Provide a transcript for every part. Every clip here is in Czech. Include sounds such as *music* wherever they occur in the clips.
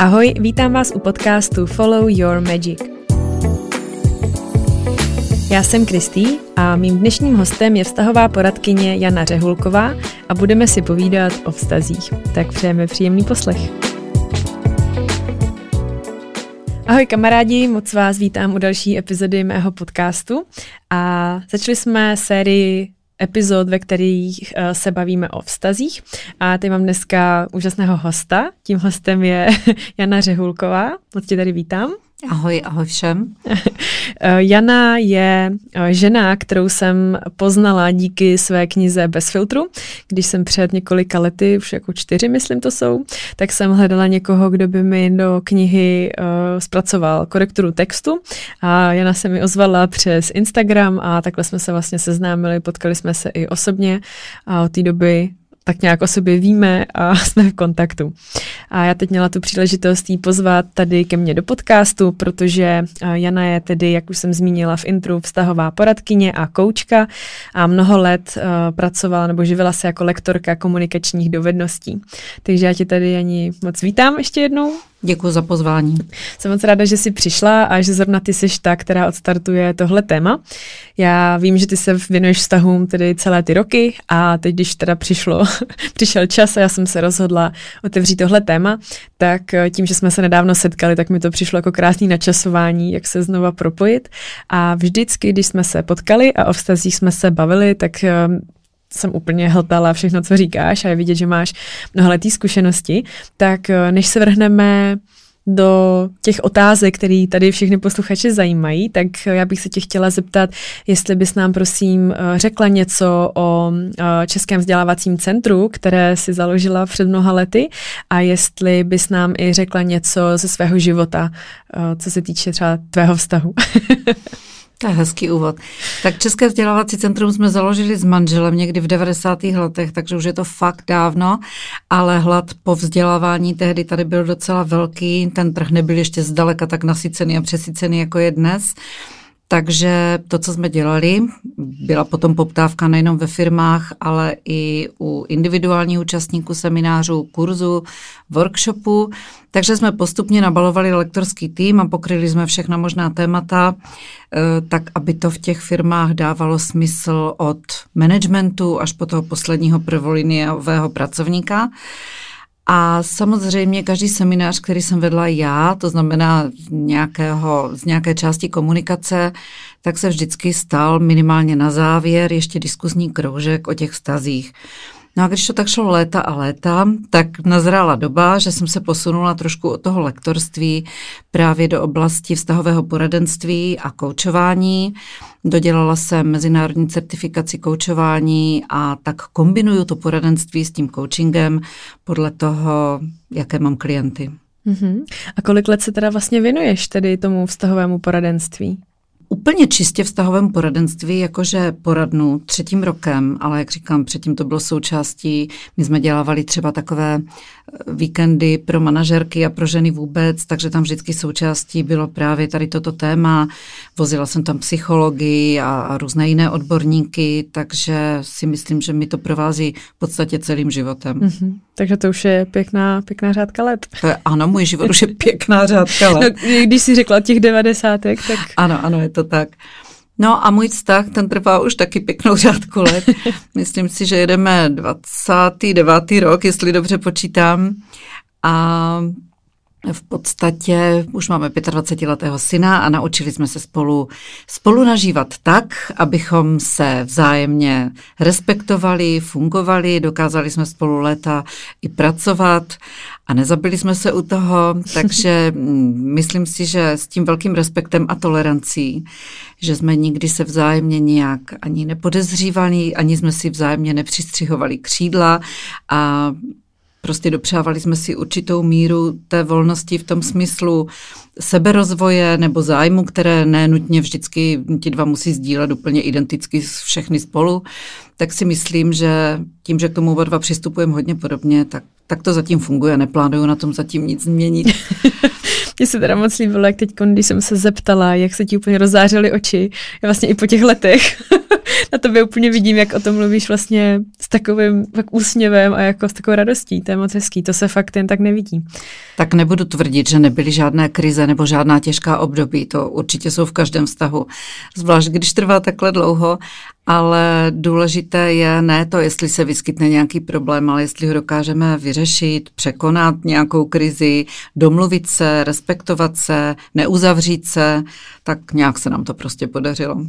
Ahoj, vítám vás u podcastu Follow Your Magic. Já jsem Kristý a mým dnešním hostem je vztahová poradkyně Jana Řehulková a budeme si povídat o vztazích. Tak přejeme příjemný poslech. Ahoj kamarádi, moc vás vítám u další epizody mého podcastu a začali jsme sérii epizod, ve kterých uh, se bavíme o vztazích. A teď mám dneska úžasného hosta. Tím hostem je *laughs* Jana Řehulková. Moc tě tady vítám. Ahoj, ahoj všem. *laughs* Eh, Jana je eh, žena, kterou jsem poznala díky své knize Bez filtru. Když jsem před několika lety, už jako čtyři myslím to jsou, tak jsem hledala někoho, kdo by mi do knihy uh, zpracoval korekturu textu a Jana se mi ozvala přes Instagram a takhle jsme se vlastně seznámili, potkali jsme se i osobně a od té doby tak nějak o sobě víme a *laughs* jsme v kontaktu. A já teď měla tu příležitost jí pozvat tady ke mně do podcastu, protože Jana je tedy, jak už jsem zmínila v intru, vztahová poradkyně a koučka a mnoho let pracovala nebo živila se jako lektorka komunikačních dovedností. Takže já tě tady ani moc vítám ještě jednou. Děkuji za pozvání. Jsem moc ráda, že jsi přišla a že zrovna ty jsi ta, která odstartuje tohle téma. Já vím, že ty se věnuješ vztahům tedy celé ty roky a teď, když teda přišlo, *laughs* přišel čas a já jsem se rozhodla otevřít tohle téma, tak tím, že jsme se nedávno setkali, tak mi to přišlo jako krásný načasování, jak se znova propojit. A vždycky, když jsme se potkali a o vztazích jsme se bavili, tak jsem úplně hltala všechno, co říkáš a je vidět, že máš mnohaletý zkušenosti, tak eh, než se vrhneme do těch otázek, které tady všechny posluchače zajímají, tak eh, já bych se tě chtěla zeptat, jestli bys nám prosím eh, řekla něco o Českém vzdělávacím centru, které si založila před mnoha lety a jestli bys nám i řekla něco ze svého života, co se týče třeba tvého vztahu. *laughs* To je hezký úvod. Tak České vzdělávací centrum jsme založili s manželem někdy v 90. letech, takže už je to fakt dávno, ale hlad po vzdělávání tehdy tady byl docela velký, ten trh nebyl ještě zdaleka tak nasycený a přesycený, jako je dnes. Takže to, co jsme dělali, byla potom poptávka nejenom ve firmách, ale i u individuálních účastníků seminářů, kurzu, workshopu. Takže jsme postupně nabalovali lektorský tým a pokryli jsme všechna možná témata, eh, tak aby to v těch firmách dávalo smysl od managementu až po toho posledního prvoliniového pracovníka. A samozřejmě každý seminář, který jsem vedla já, to znamená nějakého, z nějaké části komunikace, tak se vždycky stal minimálně na závěr ještě diskuzní kroužek o těch stazích. No a když to tak šlo léta a léta, tak nazrála doba, že jsem se posunula trošku od toho lektorství právě do oblasti vztahového poradenství a koučování. Dodělala jsem mezinárodní certifikaci koučování a tak kombinuju to poradenství s tím coachingem podle toho, jaké mám klienty. Uh-huh. A kolik let se teda vlastně věnuješ tedy tomu vztahovému poradenství? Úplně čistě vztahovém poradenství, jakože poradnu třetím rokem, ale jak říkám, předtím to bylo součástí, my jsme dělávali třeba takové víkendy pro manažerky a pro ženy vůbec, takže tam vždycky součástí bylo právě tady toto téma. Vozila jsem tam psychologii a, a různé jiné odborníky, takže si myslím, že mi to provází v podstatě celým životem. Mm-hmm. Takže to už je pěkná, pěkná řádka let. Je, ano, můj život už je *laughs* pěkná řádka let. No, když jsi řekla těch devadesátek, tak... Ano, ano, je to tak. No a můj vztah, ten trvá už taky pěknou řádku let. *laughs* Myslím si, že jedeme 29. rok, jestli dobře počítám. A v podstatě už máme 25-letého syna a naučili jsme se spolu, spolu nažívat tak, abychom se vzájemně respektovali, fungovali, dokázali jsme spolu léta i pracovat a nezabili jsme se u toho, *laughs* takže mm, myslím si, že s tím velkým respektem a tolerancí, že jsme nikdy se vzájemně nějak ani nepodezřívali, ani jsme si vzájemně nepřistřihovali křídla a Prostě dopřávali jsme si určitou míru té volnosti v tom smyslu seberozvoje nebo zájmu, které nenutně vždycky ti dva musí sdílet úplně identicky všechny spolu, tak si myslím, že tím, že k tomu oba dva přistupujeme hodně podobně, tak, tak to zatím funguje. Neplánuju na tom zatím nic změnit. *laughs* Mně se teda moc líbilo, jak teď, když jsem se zeptala, jak se ti úplně rozářily oči, já vlastně i po těch letech *laughs* na tobě úplně vidím, jak o tom mluvíš vlastně s takovým tak úsměvem a jako s takovou radostí. To je moc hezký, to se fakt jen tak nevidí. Tak nebudu tvrdit, že nebyly žádné krize nebo žádná těžká období, to určitě jsou v každém vztahu, zvlášť když trvá takhle dlouho, ale důležité je ne to, jestli se vyskytne nějaký problém, ale jestli ho dokážeme vyřešit, překonat nějakou krizi, domluvit se, respektovat se, neuzavřít se, tak nějak se nám to prostě podařilo.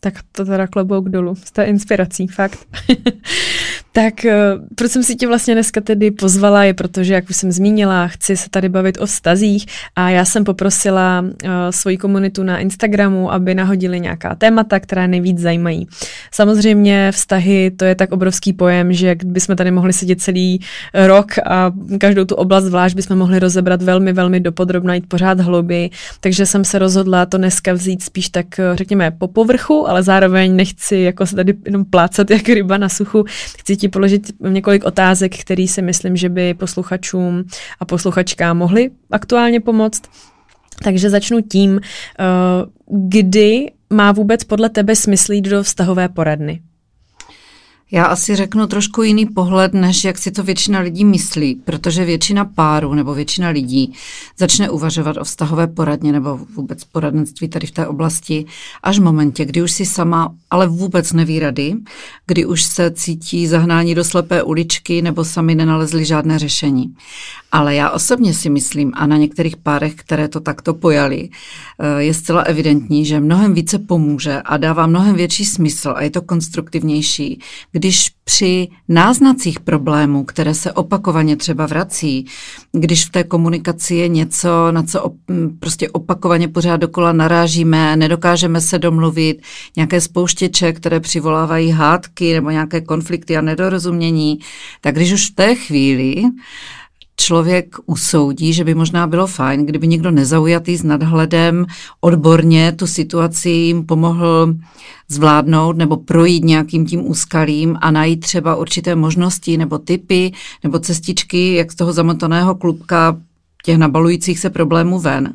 Tak to teda klobouk dolů. Jste inspirací, fakt. *laughs* tak eh, proč jsem si tě vlastně dneska tedy pozvala, je protože, jak už jsem zmínila, chci se tady bavit o vztazích a já jsem poprosila uh, svoji komunitu na Instagramu, aby nahodili nějaká témata, která nejvíc zajímají. Samozřejmě vztahy, to je tak obrovský pojem, že bychom tady mohli sedět celý rok a každou tu oblast zvlášť bychom mohli rozebrat velmi, velmi dopodrobna, jít pořád hlouběji. Takže jsem se rozhodla to dneska vzít spíš tak, eh, řekněme, po povrchu, ale zároveň nechci jako se tady jenom plácat jak ryba na suchu. Chci ti položit několik otázek, které si myslím, že by posluchačům a posluchačkám mohly aktuálně pomoct. Takže začnu tím, eh, kdy má vůbec podle tebe smysl jít do vztahové poradny? Já asi řeknu trošku jiný pohled, než jak si to většina lidí myslí, protože většina párů nebo většina lidí začne uvažovat o vztahové poradně nebo vůbec poradenství tady v té oblasti až v momentě, kdy už si sama ale vůbec neví rady, kdy už se cítí zahnání do slepé uličky nebo sami nenalezli žádné řešení. Ale já osobně si myslím, a na některých párech, které to takto pojali, eh, je zcela evidentní, že mnohem více pomůže a dává mnohem větší smysl a je to konstruktivnější, když při náznacích problémů, které se opakovaně třeba vrací, když v té komunikaci je něco, na co op, prostě opakovaně pořád dokola narážíme, nedokážeme se domluvit, nějaké spouštěče, které přivolávají hádky nebo nějaké konflikty a nedorozumění, tak když už v té chvíli člověk usoudí, že by možná bylo fajn, kdyby někdo nezaujatý s nadhledem odborně tu situaci jim pomohl zvládnout nebo projít nějakým tím úskalím a najít třeba určité možnosti nebo typy nebo cestičky, jak z toho zamotaného klubka těch nabalujících se problémů ven.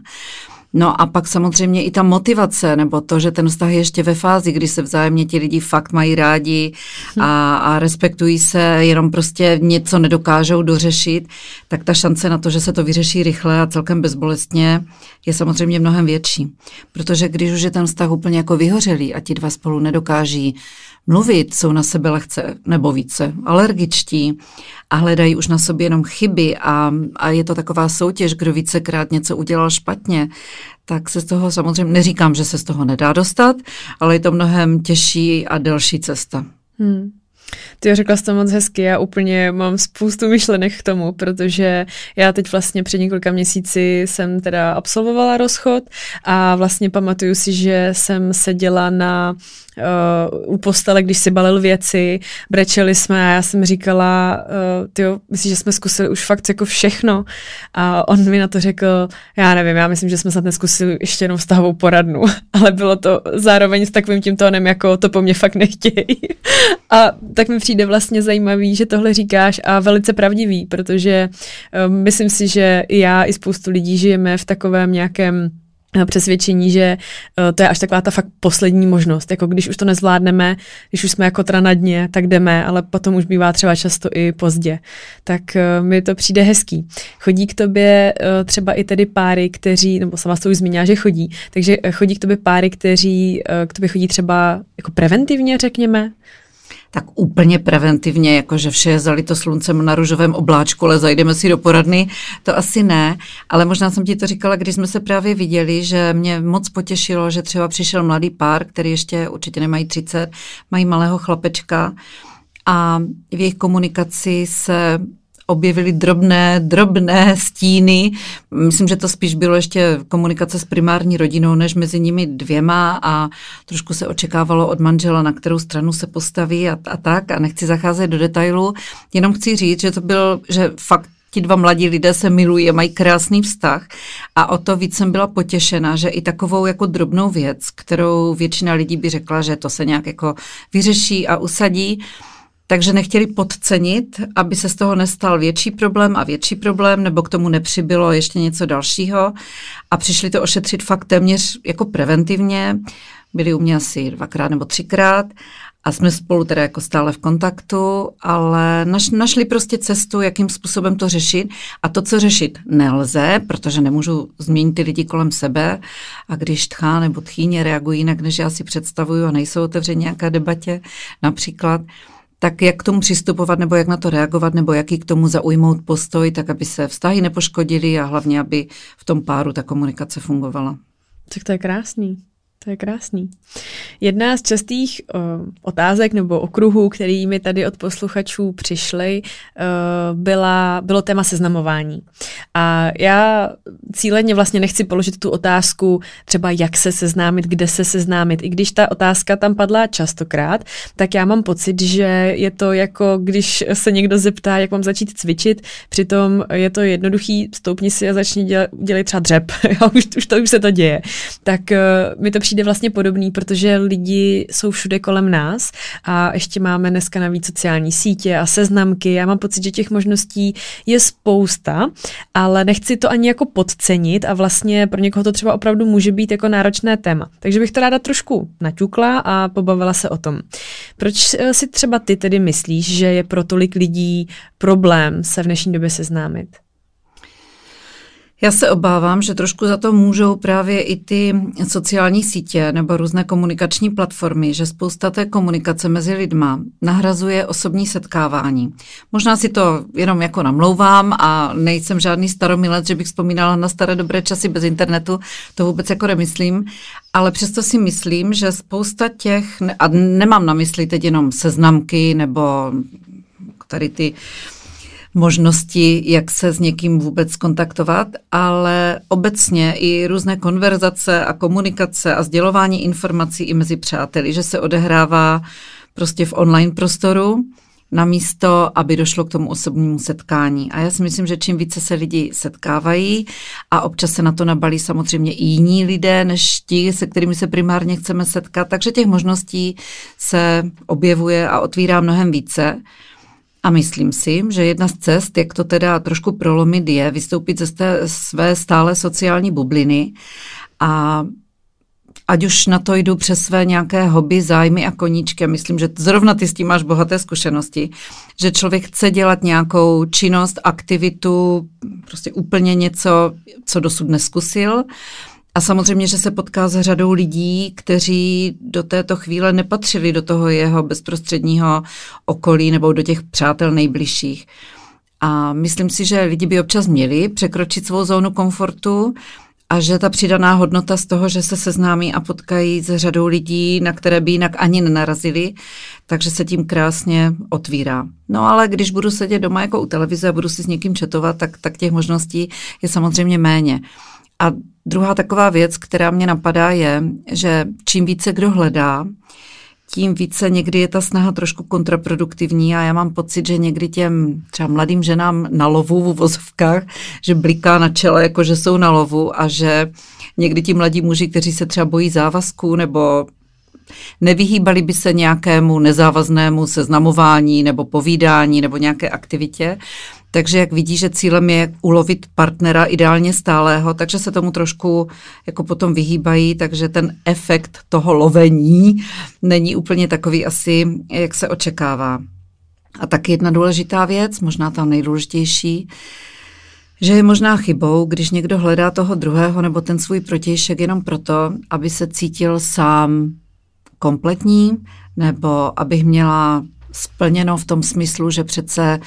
No a pak samozřejmě i ta motivace, nebo to, že ten vztah je ještě ve fázi, kdy se vzájemně ti lidi fakt mají rádi a, a respektují se, jenom prostě něco nedokážou dořešit, tak ta šance na to, že se to vyřeší rychle a celkem bezbolestně, je samozřejmě mnohem větší. Protože když už je ten vztah úplně jako vyhořelý a ti dva spolu nedokáží mluvit, jsou na sebe lehce nebo více alergičtí a hledají už na sobě jenom chyby a, a je to taková soutěž, kdo vícekrát něco udělal špatně, tak se z toho samozřejmě, neříkám, že se z toho nedá dostat, ale je to mnohem těžší a delší cesta. Hmm. Ty řekla jsi to moc hezky, já úplně mám spoustu myšlenek k tomu, protože já teď vlastně před několika měsíci jsem teda absolvovala rozchod a vlastně pamatuju si, že jsem seděla na uh, u postele, když si balil věci, brečeli jsme a já jsem říkala, uh, tyjo, myslím, že jsme zkusili už fakt jako všechno a on mi na to řekl, já nevím, já myslím, že jsme snad neskusili ještě jenom vztahovou poradnu, *laughs* ale bylo to zároveň s takovým tím tónem, jako to po mně fakt nechtějí. *laughs* a tak mi přijde vlastně zajímavý, že tohle říkáš a velice pravdivý, protože um, myslím si, že i já, i spoustu lidí žijeme v takovém nějakém přesvědčení, že uh, to je až taková ta fakt poslední možnost. Jako když už to nezvládneme, když už jsme jako teda na dně, tak jdeme, ale potom už bývá třeba často i pozdě. Tak uh, mi to přijde hezký. Chodí k tobě třeba i tedy páry, kteří, nebo sama to už zmínila, že chodí, takže chodí k tobě páry, kteří k tobě chodí třeba jako preventivně, řekněme? Tak úplně preventivně, jakože vše je zalito sluncem na růžovém obláčku, ale zajdeme si do poradny, to asi ne, ale možná jsem ti to říkala, když jsme se právě viděli, že mě moc potěšilo, že třeba přišel mladý pár, který ještě určitě nemají 30, mají malého chlapečka a v jejich komunikaci se objevily drobné, drobné stíny. Myslím, že to spíš bylo ještě komunikace s primární rodinou, než mezi nimi dvěma a trošku se očekávalo od manžela, na kterou stranu se postaví a, a tak a nechci zacházet do detailu. Jenom chci říct, že to byl, že fakt ti dva mladí lidé se milují a mají krásný vztah a o to víc jsem byla potěšena, že i takovou jako drobnou věc, kterou většina lidí by řekla, že to se nějak jako vyřeší a usadí, takže nechtěli podcenit, aby se z toho nestal větší problém a větší problém, nebo k tomu nepřibylo ještě něco dalšího. A přišli to ošetřit fakt téměř jako preventivně. Byli u mě asi dvakrát nebo třikrát. A jsme spolu teda jako stále v kontaktu, ale naš, našli prostě cestu, jakým způsobem to řešit. A to, co řešit nelze, protože nemůžu změnit ty lidi kolem sebe. A když tchá nebo tchýně reagují jinak, než já si představuju a nejsou otevřeni nějaké debatě například, tak jak k tomu přistupovat, nebo jak na to reagovat, nebo jaký k tomu zaujmout postoj, tak aby se vztahy nepoškodily a hlavně, aby v tom páru ta komunikace fungovala. Tak to je krásný. To je krásný. Jedna z častých uh, otázek nebo okruhů, který mi tady od posluchačů přišly, uh, byla, bylo téma seznamování. A já cíleně vlastně nechci položit tu otázku třeba jak se seznámit, kde se seznámit. I když ta otázka tam padla častokrát, tak já mám pocit, že je to jako když se někdo zeptá, jak mám začít cvičit, přitom je to jednoduchý, stoupni si a začni dělat, dělat třeba dřep. *laughs* už, už to už se to děje. Tak uh, mi to přijde vlastně podobný, protože lidi jsou všude kolem nás a ještě máme dneska navíc sociální sítě a seznamky. Já mám pocit, že těch možností je spousta, ale nechci to ani jako podcenit a vlastně pro někoho to třeba opravdu může být jako náročné téma. Takže bych to ráda trošku naťukla a pobavila se o tom. Proč eh, si třeba ty tedy myslíš, že je pro tolik lidí problém se v dnešní době seznámit? Já se obávám, že trošku za to můžou právě i ty sociální sítě nebo různé komunikační platformy, že spousta té komunikace mezi lidma nahrazuje osobní setkávání. Možná si to jenom jako namlouvám a nejsem žádný staromilec, že bych vzpomínala na staré dobré časy bez internetu, to vůbec jako nemyslím, ale přesto si myslím, že spousta těch, a nemám na mysli teď jenom seznamky nebo tady ty možnosti, jak se s někým vůbec kontaktovat, ale obecně i různé konverzace a komunikace a sdělování informací i mezi přáteli, že se odehrává prostě v online prostoru, namísto, aby došlo k tomu osobnímu setkání. A já si myslím, že čím více se lidi setkávají a občas se na to nabalí samozřejmě i jiní lidé, než ti, se kterými se primárně chceme setkat, takže těch možností se objevuje a otvírá mnohem více. A myslím si, že jedna z cest, jak to teda trošku prolomit, je vystoupit ze té své stále sociální bubliny a ať už na to jdu přes své nějaké hobby, zájmy a koníčky. Myslím, že zrovna ty s tím máš bohaté zkušenosti, že člověk chce dělat nějakou činnost, aktivitu, prostě úplně něco, co dosud neskusil a samozřejmě, že se potká s řadou lidí, kteří do této chvíle nepatřili do toho jeho bezprostředního okolí nebo do těch přátel nejbližších. A myslím si, že lidi by občas měli překročit svou zónu komfortu a že ta přidaná hodnota z toho, že se seznámí a potkají s řadou lidí, na které by jinak ani nenarazili, takže se tím krásně otvírá. No ale když budu sedět doma jako u televize a budu si s někým četovat, tak, tak těch možností je samozřejmě méně. A druhá taková věc, která mě napadá, je, že čím více kdo hledá, tím více někdy je ta snaha trošku kontraproduktivní a já mám pocit, že někdy těm třeba mladým ženám na lovu v vozovkách, že bliká na čele, jako že jsou na lovu a že někdy ti mladí muži, kteří se třeba bojí závazků nebo nevyhýbali by se nějakému nezávaznému seznamování nebo povídání nebo nějaké aktivitě, takže jak vidí, že cílem je ulovit partnera ideálně stálého, takže se tomu trošku jako potom vyhýbají, takže ten efekt toho lovení není úplně takový asi, jak se očekává. A tak jedna důležitá věc, možná ta nejdůležitější, že je možná chybou, když někdo hledá toho druhého nebo ten svůj protějšek jenom proto, aby se cítil sám kompletní, nebo abych měla splněno v tom smyslu, že přece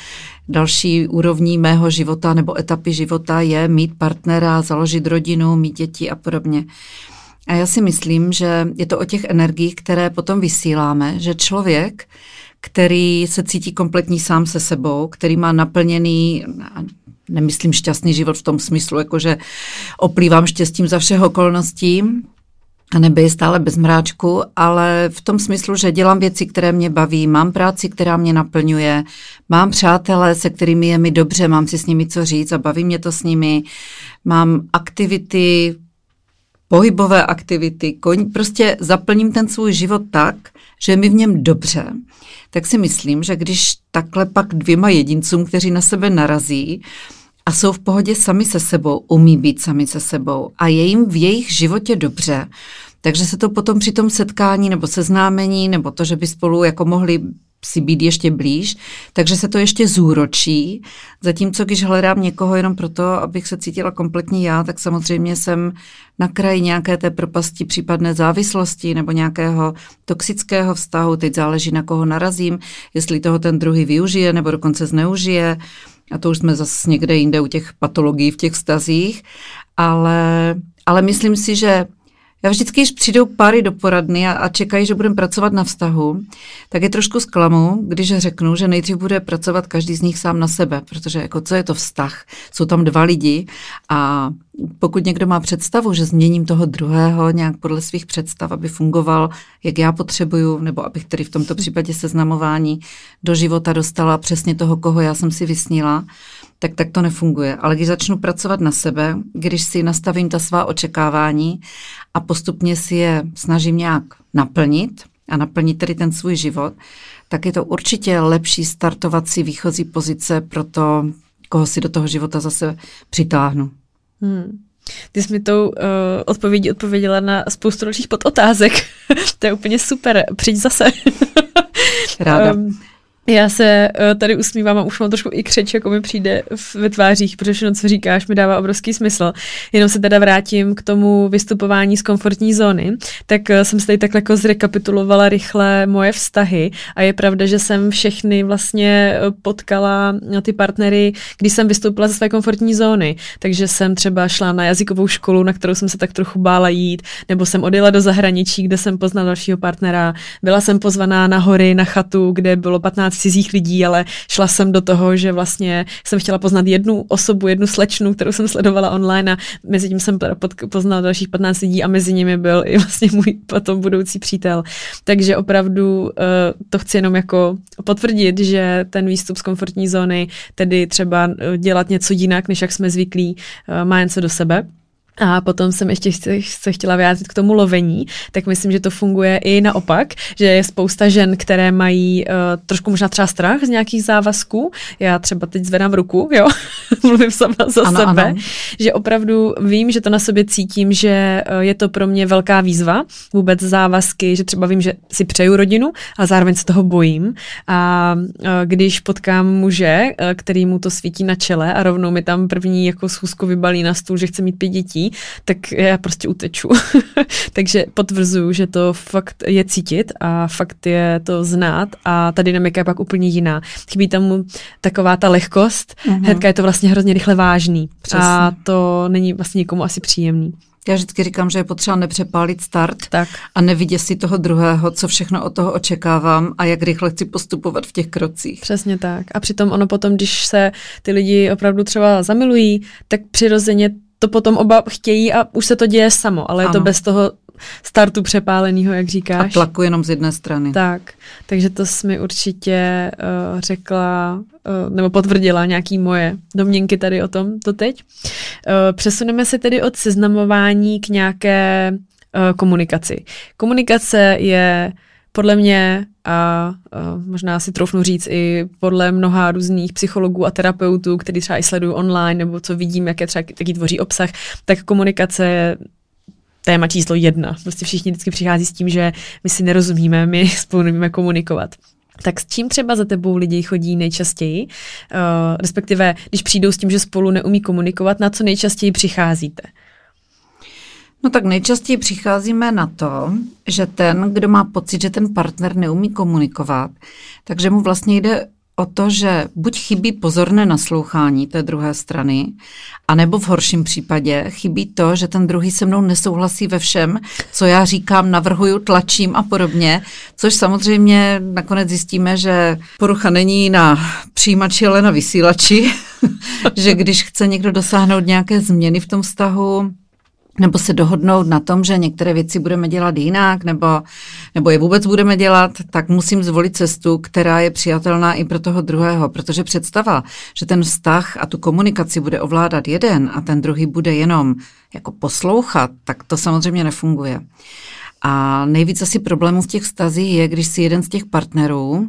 další úrovní mého života nebo etapy života je mít partnera, založit rodinu, mít děti a podobně. A já si myslím, že je to o těch energiích, které potom vysíláme, že člověk, který se cítí kompletní sám se sebou, který má naplněný, nemyslím šťastný život v tom smyslu, jakože oplývám štěstím za všeho okolností, a je stále bez mráčku, ale v tom smyslu, že dělám věci, které mě baví, mám práci, která mě naplňuje, mám přátelé, se kterými je mi dobře, mám si s nimi co říct a baví mě to s nimi, mám aktivity, pohybové aktivity, prostě zaplním ten svůj život tak, že je mi v něm dobře, tak si myslím, že když takhle pak dvěma jedincům, kteří na sebe narazí, a jsou v pohodě sami se sebou, umí být sami se sebou a je jim v jejich životě dobře, takže se to potom při tom setkání nebo seznámení, nebo to, že by spolu jako mohli si být ještě blíž, takže se to ještě zúročí. Zatímco když hledám někoho jenom proto, abych se cítila kompletní já, tak samozřejmě jsem na kraji nějaké té propasti případné závislosti nebo nějakého toxického vztahu. Teď záleží, na koho narazím, jestli toho ten druhý využije nebo dokonce zneužije. A to už jsme zase někde jinde u těch patologií v těch vztazích. Ale, ale myslím si, že já vždycky, když přijdou páry do poradny a, a čekají, že budeme pracovat na vztahu, tak je trošku zklamu, když řeknu, že nejdřív bude pracovat každý z nich sám na sebe, protože jako co je to vztah? Jsou tam dva lidi a pokud někdo má představu, že změním toho druhého nějak podle svých představ, aby fungoval, jak já potřebuju, nebo abych tedy v tomto případě seznamování do života dostala přesně toho, koho já jsem si vysnila, tak tak to nefunguje. Ale když začnu pracovat na sebe, když si nastavím ta svá očekávání a postupně si je snažím nějak naplnit a naplnit tedy ten svůj život, tak je to určitě lepší startovací výchozí pozice pro to, koho si do toho života zase přitáhnu. Hmm. Ty jsi mi tou uh, odpovědí odpověděla na spoustu dalších podotázek. *laughs* to je úplně super. Přijď zase. Ráda. *laughs* Um, já se uh, tady usmívám a už mám trošku i křeč, jako mi přijde v, ve tvářích, protože všechno, co říkáš, mi dává obrovský smysl. Jenom se teda vrátím k tomu vystupování z komfortní zóny. Tak uh, jsem se tady tak jako zrekapitulovala rychle moje vztahy a je pravda, že jsem všechny vlastně eh, potkala ty partnery, když jsem vystoupila ze své komfortní zóny. Takže jsem třeba šla na jazykovou školu, na kterou jsem se tak trochu bála jít, nebo jsem odjela do zahraničí, kde jsem poznala dalšího partnera. Byla jsem pozvaná na hory, na chatu, kde bylo 15 poznat cizích lidí, ale šla jsem do toho, že vlastně jsem chtěla poznat jednu osobu, jednu slečnu, kterou jsem sledovala online a mezi tím jsem poznala dalších 15 lidí a mezi nimi byl i vlastně můj potom budoucí přítel. Takže opravdu uh, to chci jenom jako potvrdit, že ten výstup z komfortní zóny, tedy třeba eh, dělat něco jinak, než jak jsme zvyklí, uh, má jen co do sebe. A potom jsem ještě se chtěla vyjádřit k tomu lovení, tak myslím, že to funguje i naopak, že je spousta žen, které mají uh, trošku možná třeba strach z nějakých závazků. Já třeba teď zvedám ruku, jo, *laughs* mluvím sama za ano, sebe, ano. že opravdu vím, že to na sobě cítím, že uh, je to pro mě velká výzva, vůbec závazky, že třeba vím, že si přeju rodinu a zároveň se toho bojím. A uh, když potkám muže, uh, který mu to svítí na čele a rovnou mi tam první jako schůzku vybalí na stůl, že chce mít pět dětí, tak já prostě uteču. *laughs* Takže potvrzuju, že to fakt je cítit a fakt je to znát a ta dynamika je pak úplně jiná. Chybí tam taková ta lehkost, uh-huh. hnedka je to vlastně hrozně rychle vážný Přesně. a to není vlastně nikomu asi příjemný. Já vždycky říkám, že je potřeba nepřepálit start tak. a nevidět si toho druhého, co všechno od toho očekávám a jak rychle chci postupovat v těch krocích. Přesně tak. A přitom ono potom, když se ty lidi opravdu třeba zamilují, tak přirozeně to potom oba chtějí a už se to děje samo, ale ano. je to bez toho startu přepáleného, jak říkáš. A tlaku jenom z jedné strany. Tak, takže to jsi mi určitě uh, řekla, uh, nebo potvrdila nějaký moje domněnky tady o tom to teď. Uh, přesuneme se tedy od seznamování k nějaké uh, komunikaci. Komunikace je podle mě a, a možná si troufnu říct i podle mnoha různých psychologů a terapeutů, kteří třeba i sledují online nebo co vidím, jaké třeba taky tvoří obsah, tak komunikace je téma číslo jedna. Prostě všichni vždycky přichází s tím, že my si nerozumíme, my *laughs* spolu nevíme komunikovat. Tak s čím třeba za tebou lidi chodí nejčastěji? Uh, respektive, když přijdou s tím, že spolu neumí komunikovat, na co nejčastěji přicházíte? No tak nejčastěji přicházíme na to, že ten, kdo má pocit, že ten partner neumí komunikovat, takže mu vlastně jde o to, že buď chybí pozorné naslouchání té druhé strany, anebo v horším případě chybí to, že ten druhý se mnou nesouhlasí ve všem, co já říkám, navrhuju, tlačím a podobně, což samozřejmě nakonec zjistíme, že porucha není na přijímači, ale na vysílači, *laughs* že když chce někdo dosáhnout nějaké změny v tom vztahu, nebo se dohodnout na tom, že některé věci budeme dělat jinak, nebo, nebo je vůbec budeme dělat, tak musím zvolit cestu, která je přijatelná i pro toho druhého, protože představa, že ten vztah a tu komunikaci bude ovládat jeden a ten druhý bude jenom jako poslouchat, tak to samozřejmě nefunguje. A nejvíc asi problémů v těch vztazích je, když si jeden z těch partnerů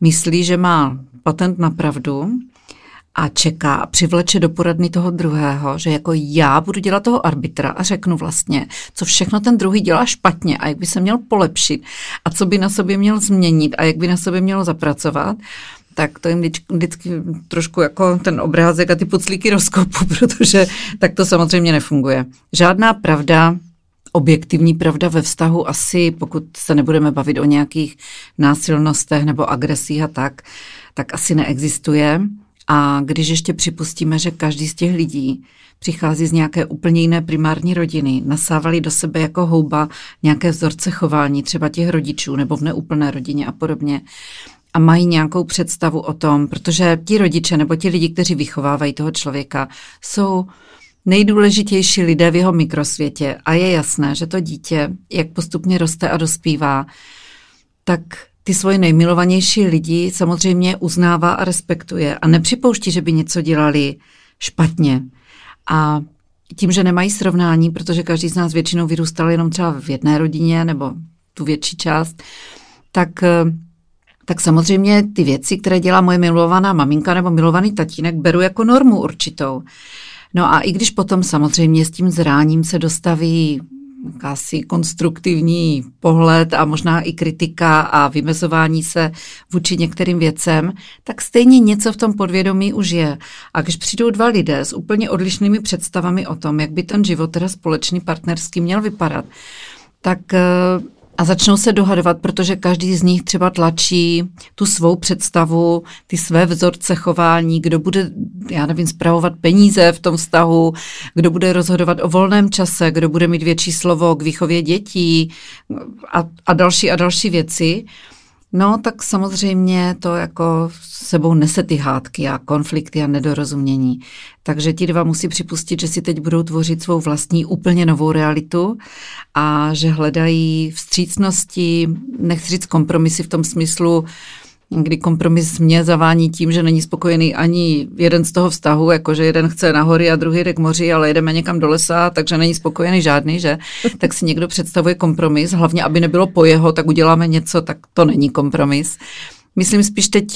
myslí, že má patent na pravdu a čeká a přivleče do poradny toho druhého, že jako já budu dělat toho arbitra a řeknu vlastně, co všechno ten druhý dělá špatně a jak by se měl polepšit a co by na sobě měl změnit a jak by na sobě mělo zapracovat, tak to jim vždycky trošku jako ten obrázek a ty puclíky rozkopu, *laughs* protože tak to samozřejmě nefunguje. Žádná pravda objektivní pravda ve vztahu asi, pokud se nebudeme bavit o nějakých násilnostech nebo agresích a tak, tak asi neexistuje. A když ještě připustíme, že každý z těch lidí přichází z nějaké úplně jiné primární rodiny, nasávali do sebe jako houba nějaké vzorce chování, třeba těch rodičů nebo v neúplné rodině a podobně, a mají nějakou představu o tom, protože ti rodiče nebo ti lidi, kteří vychovávají toho člověka, jsou nejdůležitější lidé v jeho mikrosvětě. A je jasné, že to dítě, jak postupně roste a dospívá, tak ty svoje nejmilovanější lidi samozřejmě uznává a respektuje a nepřipouští, že by něco dělali špatně. A tím, že nemají srovnání, protože každý z nás většinou vyrůstal jenom třeba v jedné rodině nebo tu větší část, tak, tak samozřejmě ty věci, které dělá moje milovaná maminka nebo milovaný tatínek, beru jako normu určitou. No a i když potom samozřejmě s tím zráním se dostaví jakási konstruktivní pohled a možná i kritika a vymezování se vůči některým věcem, tak stejně něco v tom podvědomí už je. A když přijdou dva lidé s úplně odlišnými představami o tom, jak by ten život teda společný partnerský měl vypadat, tak eh, a začnou se dohadovat, protože každý z nich třeba tlačí tu svou představu, ty své vzorce chování, kdo bude, já nevím, zpravovat peníze v tom vztahu, kdo bude rozhodovat o volném čase, kdo bude mít větší slovo k výchově dětí a, a další a další věci. No, tak samozřejmě to jako sebou nese ty hádky a konflikty a nedorozumění. Takže ti dva musí připustit, že si teď budou tvořit svou vlastní úplně novou realitu a že hledají vstřícnosti, nechci říct kompromisy v tom smyslu, kdy kompromis mě zavání tím, že není spokojený ani jeden z toho vztahu, jakože jeden chce na hory a druhý jde k moři, ale jedeme někam do lesa, takže není spokojený žádný, že? *laughs* Tak si někdo představuje kompromis, hlavně aby nebylo po jeho, tak uděláme něco, tak to není kompromis. Myslím spíš teď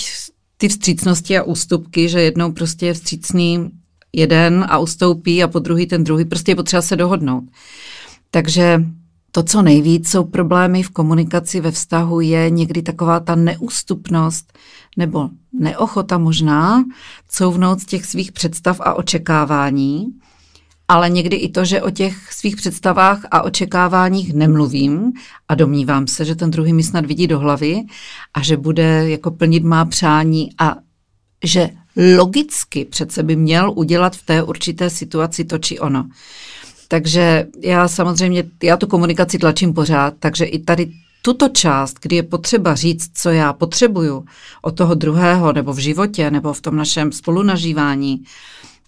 ty vstřícnosti a ústupky, že jednou prostě je vstřícný jeden a ustoupí a po druhý ten druhý, prostě je potřeba se dohodnout. Takže to, co nejvíc jsou problémy v komunikaci ve vztahu, je někdy taková ta neústupnost nebo neochota možná couvnout z těch svých představ a očekávání, ale někdy i to, že o těch svých představách a očekáváních nemluvím a domnívám se, že ten druhý mi snad vidí do hlavy a že bude jako plnit má přání a že logicky přece by měl udělat v té určité situaci to či ono. Takže já samozřejmě, já tu komunikaci tlačím pořád, takže i tady tuto část, kdy je potřeba říct, co já potřebuju od toho druhého, nebo v životě, nebo v tom našem spolunažívání,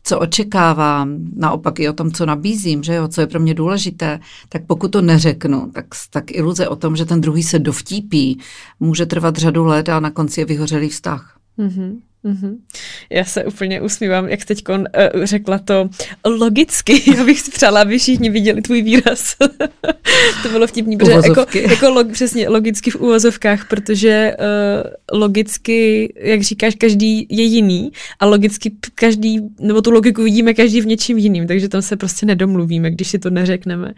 co očekávám, naopak i o tom, co nabízím, že jo, co je pro mě důležité, tak pokud to neřeknu, tak, tak iluze o tom, že ten druhý se dovtípí, může trvat řadu let a na konci je vyhořelý vztah. Mm-hmm. Mm-hmm. Já se úplně usmívám, jak teď uh, řekla to logicky. *laughs* Já bych si přála, aby všichni viděli tvůj výraz. *laughs* to bylo vtipný, protože jako, jako log, přesně logicky v úvozovkách, protože uh, logicky, jak říkáš, každý je jiný a logicky každý, nebo tu logiku vidíme každý v něčím jiným, takže tam se prostě nedomluvíme, když si to neřekneme.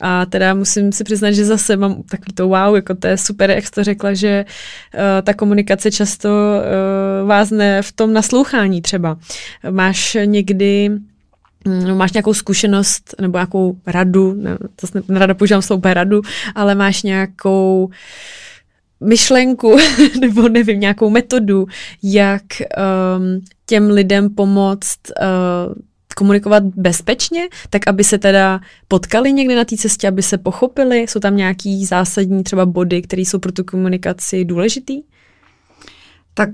A teda musím si přiznat, že zase mám takový to wow, jako to je super, jak jsi to řekla, že uh, ta komunikace často uh, vás v tom naslouchání třeba. Máš někdy mm, máš nějakou zkušenost nebo nějakou radu, ne, to rada používám slovo radu, ale máš nějakou myšlenku *laughs* nebo nevím, nějakou metodu, jak um, těm lidem pomoct uh, komunikovat bezpečně, tak aby se teda potkali někdy na té cestě, aby se pochopili? Jsou tam nějaký zásadní třeba body, které jsou pro tu komunikaci důležitý? Tak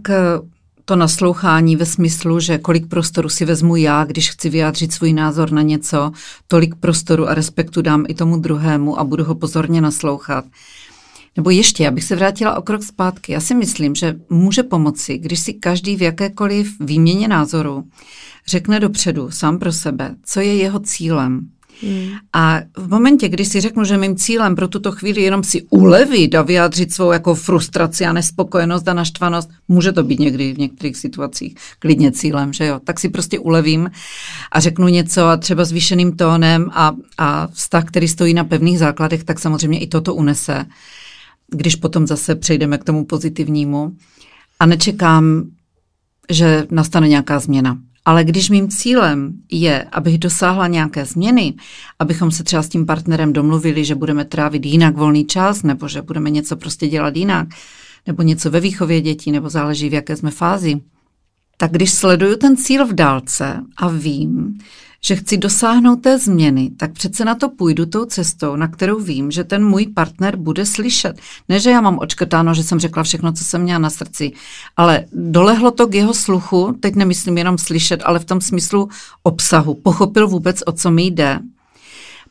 to naslouchání ve smyslu, že kolik prostoru si vezmu já, když chci vyjádřit svůj názor na něco, tolik prostoru a respektu dám i tomu druhému a budu ho pozorně naslouchat. Nebo ještě, abych se vrátila o krok zpátky. Já si myslím, že může pomoci, když si každý v jakékoliv výměně názoru řekne dopředu sám pro sebe, co je jeho cílem, Hmm. A v momentě, kdy si řeknu, že mým cílem pro tuto chvíli jenom si ulevit a vyjádřit svou jako frustraci a nespokojenost a naštvanost, může to být někdy v některých situacích klidně cílem, že jo, tak si prostě ulevím a řeknu něco a třeba zvýšeným tónem a, a vztah, který stojí na pevných základech, tak samozřejmě i toto unese, když potom zase přejdeme k tomu pozitivnímu a nečekám, že nastane nějaká změna. Ale když mým cílem je, abych dosáhla nějaké změny, abychom se třeba s tím partnerem domluvili, že budeme trávit jinak volný čas, nebo že budeme něco prostě dělat jinak, nebo něco ve výchově dětí, nebo záleží, v jaké jsme fázi, tak když sleduju ten cíl v dálce a vím, že chci dosáhnout té změny, tak přece na to půjdu tou cestou, na kterou vím, že ten můj partner bude slyšet. Ne, že já mám očkrtáno, že jsem řekla všechno, co jsem měla na srdci, ale dolehlo to k jeho sluchu, teď nemyslím jenom slyšet, ale v tom smyslu obsahu. Pochopil vůbec, o co mi jde.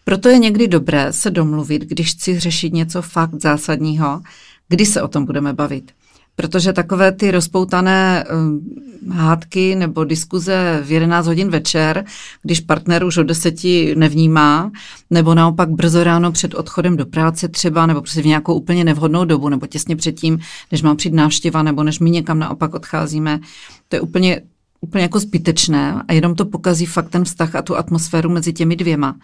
Proto je někdy dobré se domluvit, když chci řešit něco fakt zásadního, kdy se o tom budeme bavit. Protože takové ty rozpoutané uh, hádky nebo diskuze v 11 hodin večer, když partner už od deseti nevnímá, nebo naopak brzo ráno před odchodem do práce třeba, nebo prostě v nějakou úplně nevhodnou dobu, nebo těsně předtím, než mám přijít návštěva, nebo než my někam naopak odcházíme, to je úplně úplně jako zbytečné a jenom to pokazí fakt ten vztah a tu atmosféru mezi těmi dvěma.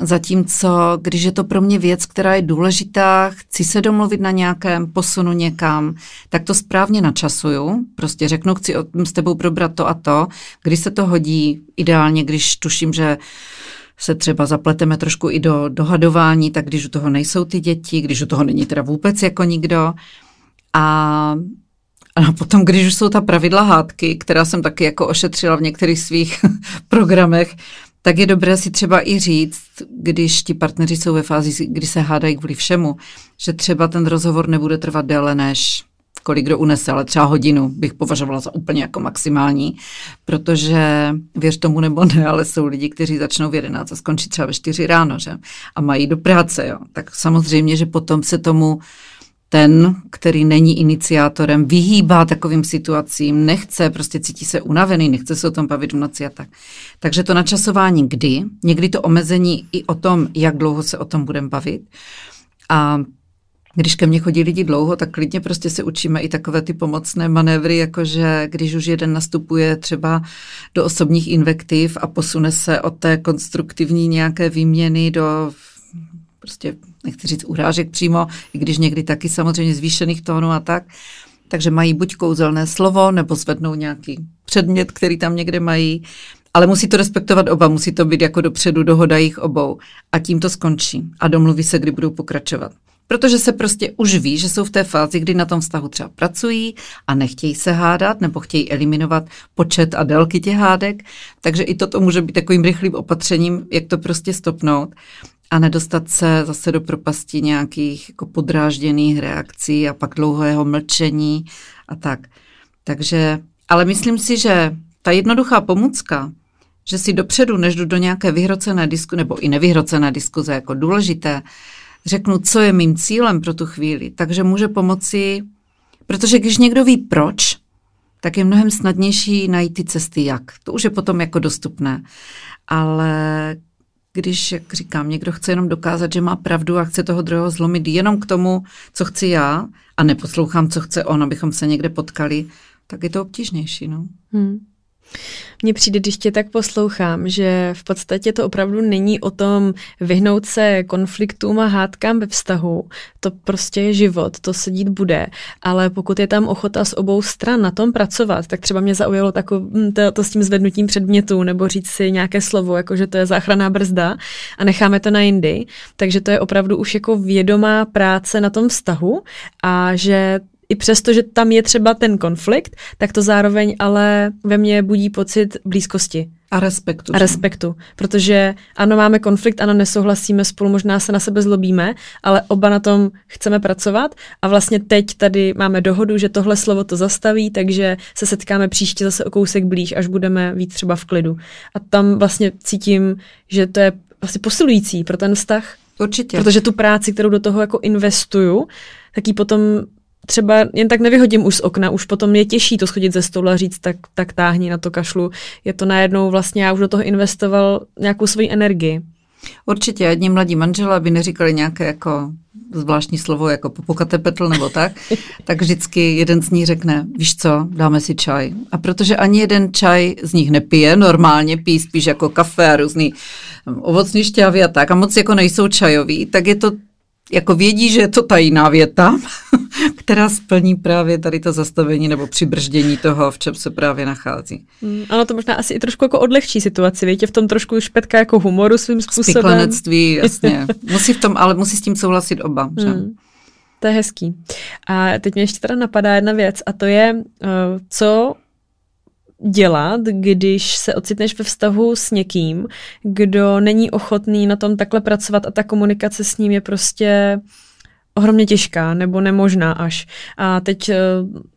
Zatímco, když je to pro mě věc, která je důležitá, chci se domluvit na nějakém posunu někam, tak to správně načasuju. Prostě řeknu, chci s tebou probrat to a to, když se to hodí, ideálně, když tuším, že se třeba zapleteme trošku i do dohadování, tak když u toho nejsou ty děti, když u toho není teda vůbec jako nikdo. A a potom, když už jsou ta pravidla hádky, která jsem taky jako ošetřila v některých svých *laughs* programech, tak je dobré si třeba i říct, když ti partneři jsou ve fázi, kdy se hádají kvůli všemu, že třeba ten rozhovor nebude trvat déle než kolik kdo unese, ale třeba hodinu bych považovala za úplně jako maximální, protože věř tomu nebo ne, ale jsou lidi, kteří začnou v 11 a skončí třeba ve 4 ráno, že? A mají do práce, jo. Tak samozřejmě, že potom se tomu ten, který není iniciátorem, vyhýbá takovým situacím, nechce, prostě cítí se unavený, nechce se o tom bavit v noci a tak. Takže to načasování kdy, někdy to omezení i o tom, jak dlouho se o tom budeme bavit. A když ke mně chodí lidi dlouho, tak klidně prostě se učíme i takové ty pomocné manévry, jakože když už jeden nastupuje třeba do osobních invektiv a posune se od té konstruktivní nějaké výměny do prostě nechci říct urážek přímo, i když někdy taky samozřejmě zvýšených tónů a tak, takže mají buď kouzelné slovo, nebo zvednou nějaký předmět, který tam někde mají, ale musí to respektovat oba, musí to být jako dopředu dohoda jich obou. A tím to skončí a domluví se, kdy budou pokračovat. Protože se prostě už ví, že jsou v té fázi, kdy na tom vztahu třeba pracují a nechtějí se hádat nebo chtějí eliminovat počet a délky těch hádek. Takže i toto může být takovým rychlým opatřením, jak to prostě stopnout a nedostat se zase do propasti nějakých jako podrážděných reakcí a pak dlouhého mlčení a tak. Takže, ale myslím si, že ta jednoduchá pomůcka, že si dopředu, než jdu do nějaké vyhrocené diskuze, nebo i nevyhrocené diskuze jako důležité, řeknu, co je mým cílem pro tu chvíli, takže může pomoci, protože když někdo ví proč, tak je mnohem snadnější najít ty cesty jak. To už je potom jako dostupné. Ale když, jak říkám, někdo chce jenom dokázat, že má pravdu a chce toho druhého zlomit jenom k tomu, co chci já a neposlouchám, co chce on, abychom se někde potkali, tak je to obtížnější. No. Hmm. Mně přijde, když tě tak poslouchám, že v podstatě to opravdu není o tom vyhnout se konfliktům a hádkám ve vztahu. To prostě je život, to se dít bude. Ale pokud je tam ochota z obou stran na tom pracovat, tak třeba mě zaujalo takové hm, to, to s tím zvednutím předmětu nebo říct si nějaké slovo, jako že to je záchranná brzda a necháme to na jindy. Takže to je opravdu už jako vědomá práce na tom vztahu a že i přesto, že tam je třeba ten konflikt, tak to zároveň ale ve mně budí pocit blízkosti. A respektu. A respektu. Protože ano, máme konflikt, ano, nesouhlasíme spolu, možná se na sebe zlobíme, ale oba na tom chceme pracovat a vlastně teď tady máme dohodu, že tohle slovo to zastaví, takže se setkáme příště zase o kousek blíž, až budeme víc třeba v klidu. A tam vlastně cítím, že to je vlastně posilující pro ten vztah. Určitě. Protože tu práci, kterou do toho jako investuju, tak ji potom třeba jen tak nevyhodím už z okna, už potom je těžší to schodit ze stolu a říct, tak, tak táhni na to kašlu. Je to najednou vlastně, já už do toho investoval nějakou svoji energii. Určitě, jedni mladí manželé, aby neříkali nějaké jako zvláštní slovo jako popukate petl nebo tak, *laughs* tak vždycky jeden z nich řekne, víš co, dáme si čaj. A protože ani jeden čaj z nich nepije, normálně pí spíš jako kafe a různý ovocný šťávy a tak, a moc jako nejsou čajoví, tak je to jako vědí, že je to ta jiná věta, *laughs* která splní právě tady to zastavení nebo přibrždění toho, v čem se právě nachází. Mm, ano, to možná asi i trošku jako odlehčí situaci, víte, v tom trošku špetka jako humoru svým způsobem. Spiklenectví, *laughs* jasně. musí v tom, ale musí s tím souhlasit oba. Že? Hmm. To je hezký. A teď mě ještě teda napadá jedna věc a to je, uh, co dělat, když se ocitneš ve vztahu s někým, kdo není ochotný na tom takhle pracovat a ta komunikace s ním je prostě ohromně těžká nebo nemožná až. A teď eh,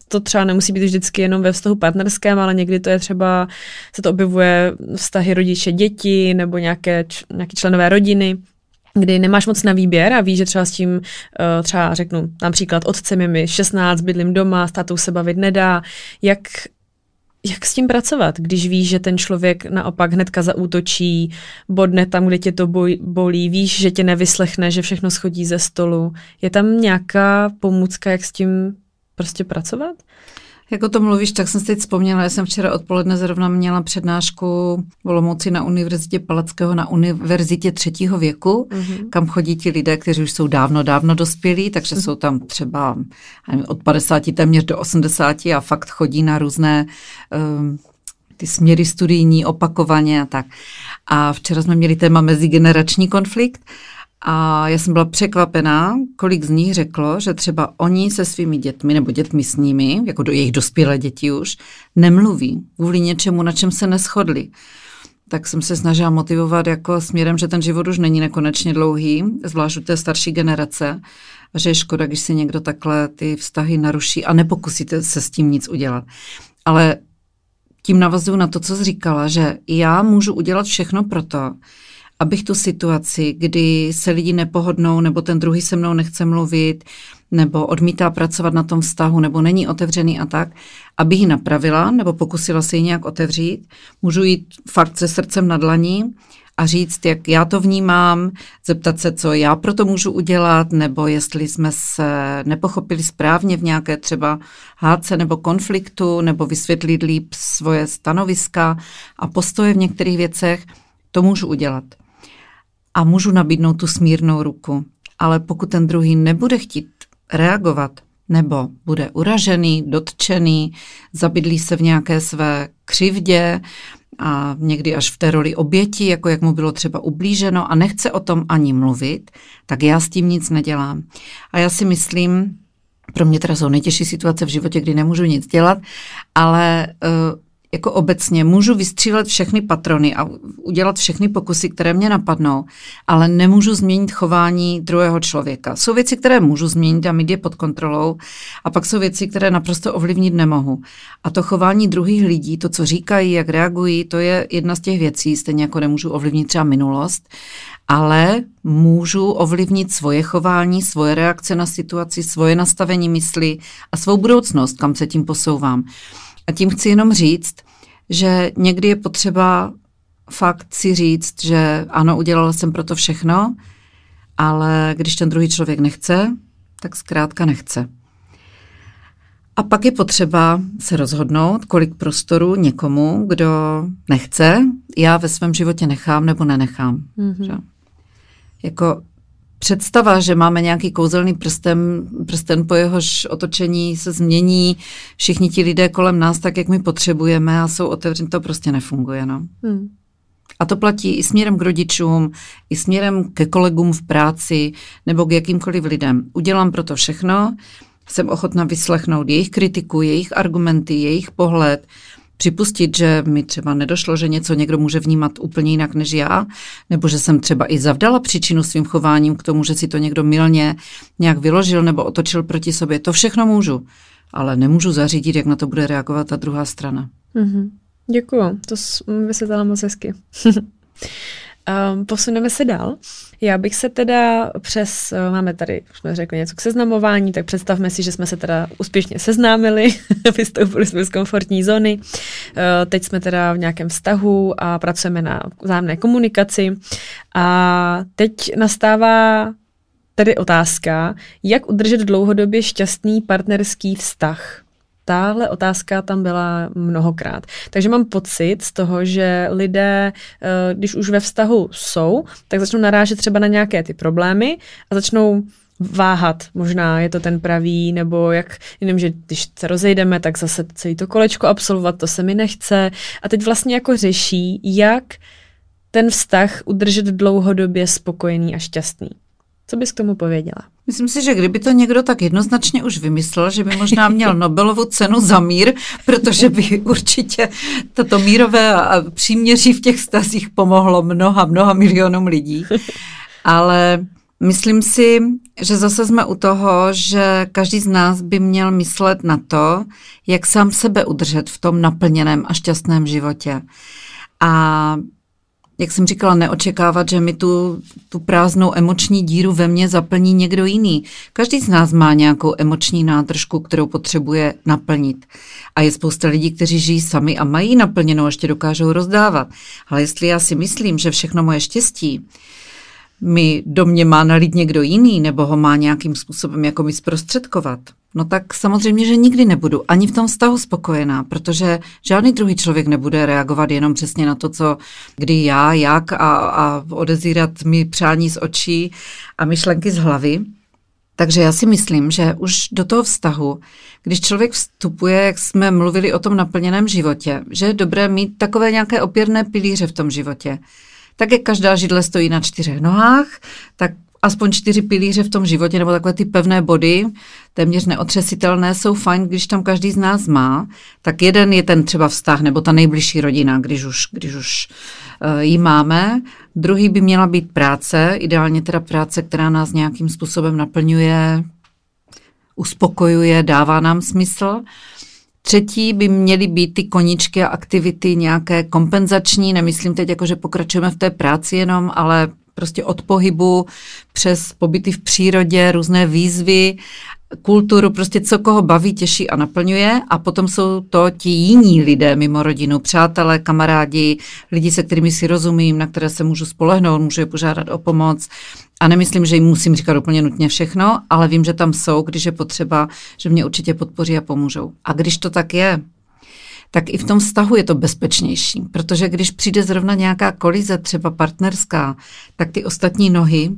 to třeba nemusí být vždycky jenom ve vztahu partnerském, ale někdy to je třeba, se to objevuje vztahy rodiče děti nebo nějaké, nějaké členové rodiny, kdy nemáš moc na výběr a víš, že třeba s tím, eh, třeba řeknu například otcem je mi 16, bydlím doma, s tátou se bavit nedá, jak jak s tím pracovat, když víš, že ten člověk naopak hnedka zaútočí, bodne tam, kde tě to bolí, víš, že tě nevyslechne, že všechno schodí ze stolu. Je tam nějaká pomůcka, jak s tím prostě pracovat? Jak o tom mluvíš, tak jsem si teď vzpomněla, já jsem včera odpoledne zrovna měla přednášku v Olomouci na Univerzitě Palackého na Univerzitě třetího věku, mm-hmm. kam chodí ti lidé, kteří už jsou dávno, dávno dospělí, takže mm-hmm. jsou tam třeba nevím, od 50 téměř do 80 a fakt chodí na různé um, ty směry studijní opakovaně a tak. A včera jsme měli téma mezigenerační konflikt a já jsem byla překvapená, kolik z nich řeklo, že třeba oni se svými dětmi nebo dětmi s nimi, jako do jejich dospělé děti už, nemluví kvůli něčemu, na čem se neschodli. Tak jsem se snažila motivovat jako směrem, že ten život už není nekonečně dlouhý, zvlášť u té starší generace, a že je škoda, když si někdo takhle ty vztahy naruší a nepokusíte se s tím nic udělat. Ale tím navazuju na to, co jsi říkala, že já můžu udělat všechno proto, abych tu situaci, kdy se lidi nepohodnou, nebo ten druhý se mnou nechce mluvit, nebo odmítá pracovat na tom vztahu, nebo není otevřený a tak, abych ji napravila, nebo pokusila se ji nějak otevřít. Můžu jít fakt se srdcem na dlaní a říct, jak já to vnímám, zeptat se, co já pro to můžu udělat, nebo jestli jsme se nepochopili správně v nějaké třeba hádce nebo konfliktu, nebo vysvětlit líp svoje stanoviska a postoje v některých věcech, to můžu udělat a můžu nabídnout tu smírnou ruku. Ale pokud ten druhý nebude chtít reagovat, nebo bude uražený, dotčený, zabydlí se v nějaké své křivdě a někdy až v té roli oběti, jako jak mu bylo třeba ublíženo a nechce o tom ani mluvit, tak já s tím nic nedělám. A já si myslím, pro mě teda jsou nejtěžší situace v životě, kdy nemůžu nic dělat, ale uh, jako obecně můžu vystřílet všechny patrony a udělat všechny pokusy, které mě napadnou, ale nemůžu změnit chování druhého člověka. Jsou věci, které můžu změnit a mít je pod kontrolou a pak jsou věci, které naprosto ovlivnit nemohu. A to chování druhých lidí, to, co říkají, jak reagují, to je jedna z těch věcí, stejně jako nemůžu ovlivnit třeba minulost, ale můžu ovlivnit svoje chování, svoje reakce na situaci, svoje nastavení mysli a svou budoucnost, kam se tím posouvám. A tím chci jenom říct, že někdy je potřeba fakt si říct, že ano, udělala jsem pro to všechno, ale když ten druhý člověk nechce, tak zkrátka nechce. A pak je potřeba se rozhodnout, kolik prostoru někomu, kdo nechce, já ve svém životě nechám nebo nenechám. Mm-hmm. Jako představa, že máme nějaký kouzelný prsten, prsten po jehož otočení se změní všichni ti lidé kolem nás tak, jak my potřebujeme a jsou otevření, to prostě nefunguje. No. Hmm. A to platí i směrem k rodičům, i směrem ke kolegům v práci nebo k jakýmkoliv lidem. Udělám pro to všechno, jsem ochotna vyslechnout jejich kritiku, jejich argumenty, jejich pohled, připustit, že mi třeba nedošlo, že něco někdo může vnímat úplně jinak než já, nebo že jsem třeba i zavdala příčinu svým chováním k tomu, že si to někdo milně nějak vyložil nebo otočil proti sobě. To všechno můžu, ale nemůžu zařídit, jak na to bude reagovat ta druhá strana. Mm-hmm. Děkuju, to vysvětlila moc hezky. *laughs* Um, posuneme se dál. Já bych se teda přes, uh, máme tady, už jsme řekli něco k seznamování, tak představme si, že jsme se teda úspěšně seznámili, *laughs* vystoupili jsme z komfortní zóny, uh, teď jsme teda v nějakém vztahu a pracujeme na vzájemné komunikaci. A teď nastává tedy otázka, jak udržet dlouhodobě šťastný partnerský vztah tahle otázka tam byla mnohokrát. Takže mám pocit z toho, že lidé, eh, když už ve vztahu jsou, tak začnou narážet třeba na nějaké ty problémy a začnou váhat. Možná je to ten pravý, nebo jak, jenom, že když se rozejdeme, tak zase celý to kolečko absolvovat, to se mi nechce. A teď vlastně jako řeší, jak ten vztah udržet dlouhodobě spokojený a šťastný. Co bys k tomu pověděla? Myslím si, že kdyby to někdo tak jednoznačně už vymyslel, že by možná měl *laughs* Nobelovu cenu za mír, protože by určitě toto mírové a příměří v těch stazích pomohlo mnoha, mnoha milionům lidí. Ale myslím si, že zase jsme u toho, že každý z nás by měl myslet na to, jak sám sebe udržet v tom naplněném a šťastném životě. A jak jsem říkala, neočekávat, že mi tu, tu prázdnou emoční díru ve mně zaplní někdo jiný. Každý z nás má nějakou emoční nádržku, kterou potřebuje naplnit. A je spousta lidí, kteří žijí sami a mají naplněnou ještě dokážou rozdávat. Ale jestli já si myslím, že všechno moje štěstí mi do mě má nalít někdo jiný, nebo ho má nějakým způsobem jako mi zprostředkovat, no tak samozřejmě, že nikdy nebudu ani v tom vztahu spokojená, protože žádný druhý člověk nebude reagovat jenom přesně na to, co kdy já, jak a, a odezírat mi přání z očí a myšlenky z hlavy. Takže já si myslím, že už do toho vztahu, když člověk vstupuje, jak jsme mluvili o tom naplněném životě, že je dobré mít takové nějaké opěrné pilíře v tom životě. Tak jak každá židle stojí na čtyřech nohách, tak aspoň čtyři pilíře v tom životě, nebo takové ty pevné body, téměř neotřesitelné, jsou fajn, když tam každý z nás má. Tak jeden je ten třeba vztah, nebo ta nejbližší rodina, když už, když už uh, ji máme. Druhý by měla být práce, ideálně teda práce, která nás nějakým způsobem naplňuje, uspokojuje, dává nám smysl. Třetí by měly být ty koničky a aktivity nějaké kompenzační, nemyslím teď jako, že pokračujeme v té práci jenom, ale prostě od pohybu přes pobyty v přírodě, různé výzvy, kulturu, prostě co koho baví, těší a naplňuje a potom jsou to ti jiní lidé mimo rodinu, přátelé, kamarádi, lidi, se kterými si rozumím, na které se můžu spolehnout, můžu je požádat o pomoc a nemyslím, že jim musím říkat úplně nutně všechno, ale vím, že tam jsou, když je potřeba, že mě určitě podpoří a pomůžou. A když to tak je, tak i v tom vztahu je to bezpečnější, protože když přijde zrovna nějaká kolize, třeba partnerská, tak ty ostatní nohy,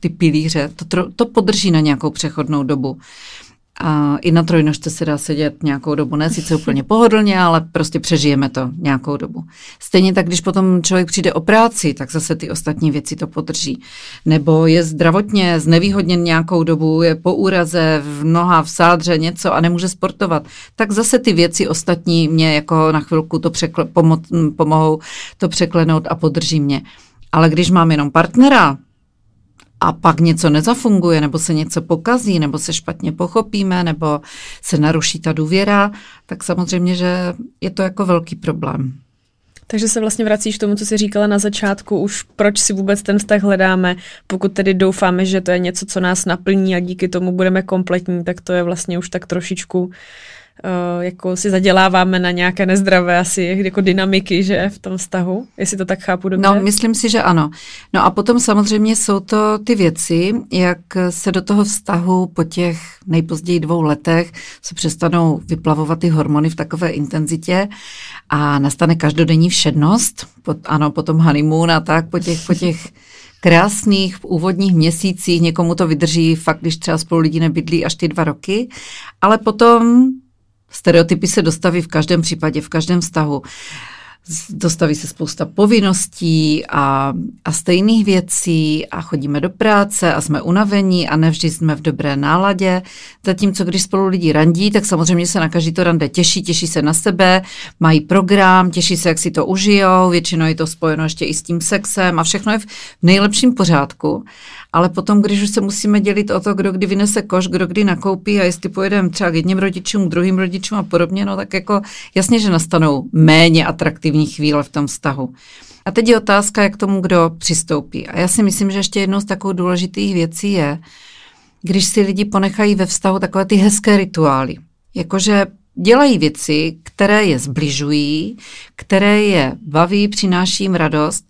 ty pilíře, to, to podrží na nějakou přechodnou dobu. A i na trojnožce se dá sedět nějakou dobu, ne sice úplně pohodlně, ale prostě přežijeme to nějakou dobu. Stejně tak, když potom člověk přijde o práci, tak zase ty ostatní věci to podrží. Nebo je zdravotně znevýhodněn nějakou dobu, je po úraze v noha, v sádře něco a nemůže sportovat, tak zase ty věci ostatní mě jako na chvilku to překle, pomo- pomohou to překlenout a podrží mě. Ale když mám jenom partnera, a pak něco nezafunguje, nebo se něco pokazí, nebo se špatně pochopíme, nebo se naruší ta důvěra, tak samozřejmě, že je to jako velký problém. Takže se vlastně vracíš k tomu, co jsi říkala na začátku, už proč si vůbec ten vztah hledáme, pokud tedy doufáme, že to je něco, co nás naplní a díky tomu budeme kompletní, tak to je vlastně už tak trošičku jako si zaděláváme na nějaké nezdravé asi jako dynamiky, že v tom vztahu, jestli to tak chápu dobře. No, myslím si, že ano. No a potom samozřejmě jsou to ty věci, jak se do toho vztahu po těch nejpozději dvou letech se přestanou vyplavovat ty hormony v takové intenzitě a nastane každodenní všednost, pod, ano, potom honeymoon a tak, po těch, po těch *laughs* krásných úvodních měsících, někomu to vydrží fakt, když třeba spolu lidi nebydlí až ty dva roky, ale potom Stereotypy se dostaví v každém případě, v každém vztahu. dostaví se spousta povinností a, a stejných věcí a chodíme do práce a jsme unavení a nevždy jsme v dobré náladě. Zatímco když spolu lidi randí, tak samozřejmě se na každý to rande těší, těší se na sebe, mají program, těší se, jak si to užijou, většinou je to spojeno ještě i s tím sexem a všechno je v nejlepším pořádku. Ale potom, když už se musíme dělit o to, kdo kdy vynese koš, kdo kdy nakoupí a jestli pojedeme třeba k jedním rodičům, k druhým rodičům a podobně, no tak jako jasně, že nastanou méně atraktivní chvíle v tom vztahu. A teď je otázka, jak tomu kdo přistoupí. A já si myslím, že ještě jednou z takových důležitých věcí je, když si lidi ponechají ve vztahu takové ty hezké rituály. Jakože dělají věci, které je zbližují, které je baví, přináší jim radost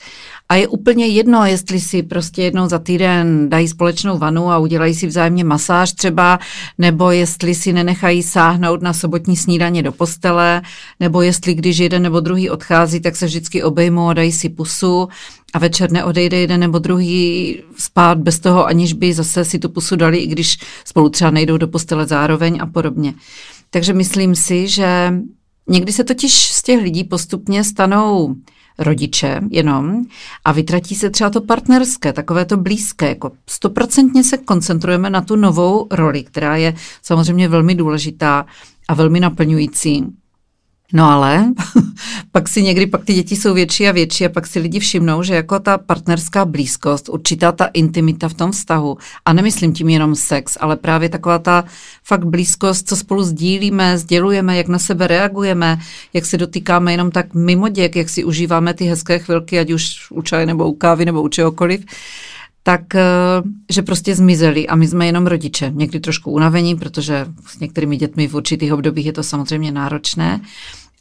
a je úplně jedno, jestli si prostě jednou za týden dají společnou vanu a udělají si vzájemně masáž třeba, nebo jestli si nenechají sáhnout na sobotní snídaně do postele, nebo jestli když jeden nebo druhý odchází, tak se vždycky obejmou a dají si pusu a večer neodejde jeden nebo druhý spát bez toho, aniž by zase si tu pusu dali, i když spolu třeba nejdou do postele zároveň a podobně. Takže myslím si, že někdy se totiž z těch lidí postupně stanou rodiče jenom a vytratí se třeba to partnerské, takové to blízké. Jako stoprocentně se koncentrujeme na tu novou roli, která je samozřejmě velmi důležitá a velmi naplňující. No ale *laughs* pak si někdy, pak ty děti jsou větší a větší a pak si lidi všimnou, že jako ta partnerská blízkost, určitá ta intimita v tom vztahu, a nemyslím tím jenom sex, ale právě taková ta fakt blízkost, co spolu sdílíme, sdělujeme, jak na sebe reagujeme, jak se dotýkáme jenom tak mimo děk, jak si užíváme ty hezké chvilky, ať už u čaje nebo u kávy nebo u čehokoliv, tak eh, že prostě zmizeli a my jsme jenom rodiče. Někdy trošku unavení, protože s některými dětmi v určitých obdobích je to samozřejmě náročné,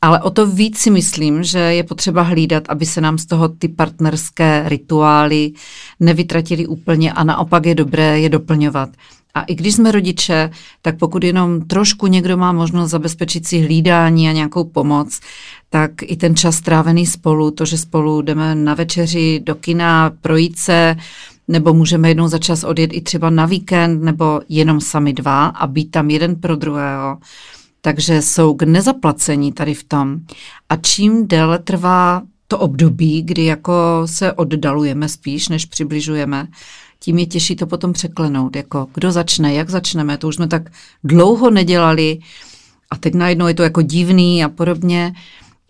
ale o to víc si myslím, že je potřeba hlídat, aby se nám z toho ty partnerské rituály nevytratili úplně a naopak je dobré je doplňovat. A i když jsme rodiče, tak pokud jenom trošku někdo má možnost zabezpečit si hlídání a nějakou pomoc, tak i ten čas strávený spolu, to, že spolu jdeme na večeři do kina, projít se, nebo můžeme jednou za čas odjet i třeba na víkend, nebo jenom sami dva a být tam jeden pro druhého. Takže jsou k nezaplacení tady v tom. A čím déle trvá to období, kdy jako se oddalujeme spíš, než přibližujeme, tím je těžší to potom překlenout. Jako kdo začne, jak začneme, to už jsme tak dlouho nedělali a teď najednou je to jako divný a podobně.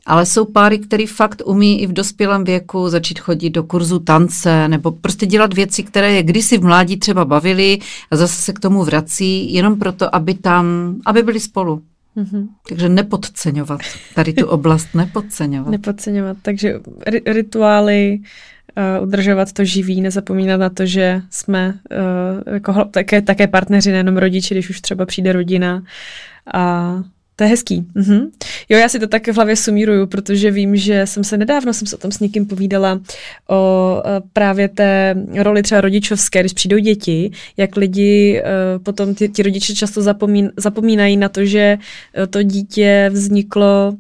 Ale jsou páry, který fakt umí i v dospělém věku začít chodit do kurzu tance nebo prostě dělat věci, které je kdysi v mládí třeba bavily a zase se k tomu vrací, jenom proto, aby tam, aby byli spolu. Mm-hmm. Takže nepodceňovat tady tu oblast, nepodceňovat. nepodceňovat, takže ri- rituály, uh, udržovat to živý, nezapomínat na to, že jsme uh, jako také, také partneři, nejenom rodiči, když už třeba přijde rodina a to je hezký. Mhm. Jo, já si to tak v hlavě sumíruju, protože vím, že jsem se nedávno jsem se o tom s někým povídala o právě té roli třeba rodičovské, když přijdou děti, jak lidi uh, potom ty, ti rodiče často zapomín, zapomínají na to, že to dítě vzniklo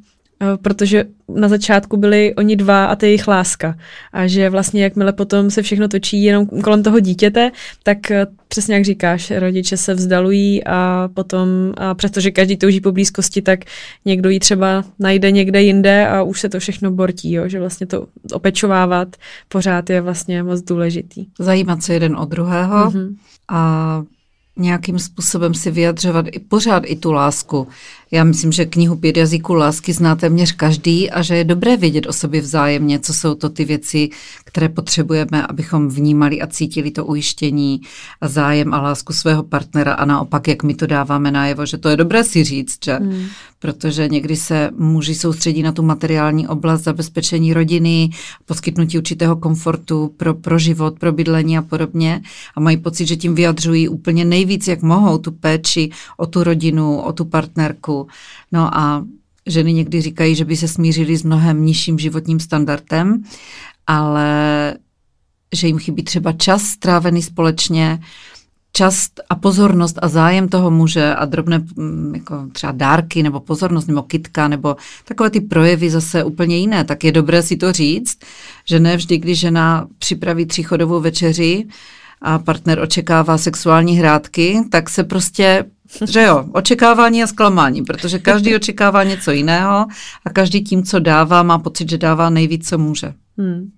protože na začátku byli oni dva a to je jejich láska. A že vlastně jakmile potom se všechno točí jenom kolem toho dítěte, tak eh, přesně jak říkáš, rodiče se vzdalují a potom, a přestože každý touží po blízkosti, tak někdo ji třeba najde někde jinde a už se to všechno bortí, jo? že vlastně to opečovávat pořád je vlastně moc důležitý. Zajímat se jeden od druhého mm-hmm. a nějakým způsobem si vyjadřovat i pořád i tu lásku. Já myslím, že knihu Pět jazyků lásky zná téměř každý a že je dobré vědět o sobě vzájemně, co jsou to ty věci, které potřebujeme, abychom vnímali a cítili to ujištění a zájem a lásku svého partnera a naopak, jak my to dáváme najevo, že to je dobré si říct, že? Hmm. Protože někdy se muži soustředí na tu materiální oblast zabezpečení rodiny, poskytnutí určitého komfortu pro, pro život, pro bydlení a podobně a mají pocit, že tím vyjadřují úplně nejvíc, jak mohou tu péči o tu rodinu, o tu partnerku, No a ženy někdy říkají, že by se smířili s mnohem nižším životním standardem, ale že jim chybí třeba čas strávený společně, čas a pozornost a zájem toho muže a drobné mm, jako třeba dárky nebo pozornost nebo kitka nebo takové ty projevy zase úplně jiné, tak je dobré si to říct, že ne vždy, když žena připraví tříchodovou večeři, a partner očekává sexuální hrádky, tak se prostě že jo, očekávání a zklamání, protože každý *laughs* očekává něco jiného a každý tím, co dává, má pocit, že dává nejvíc, co může. Hmm.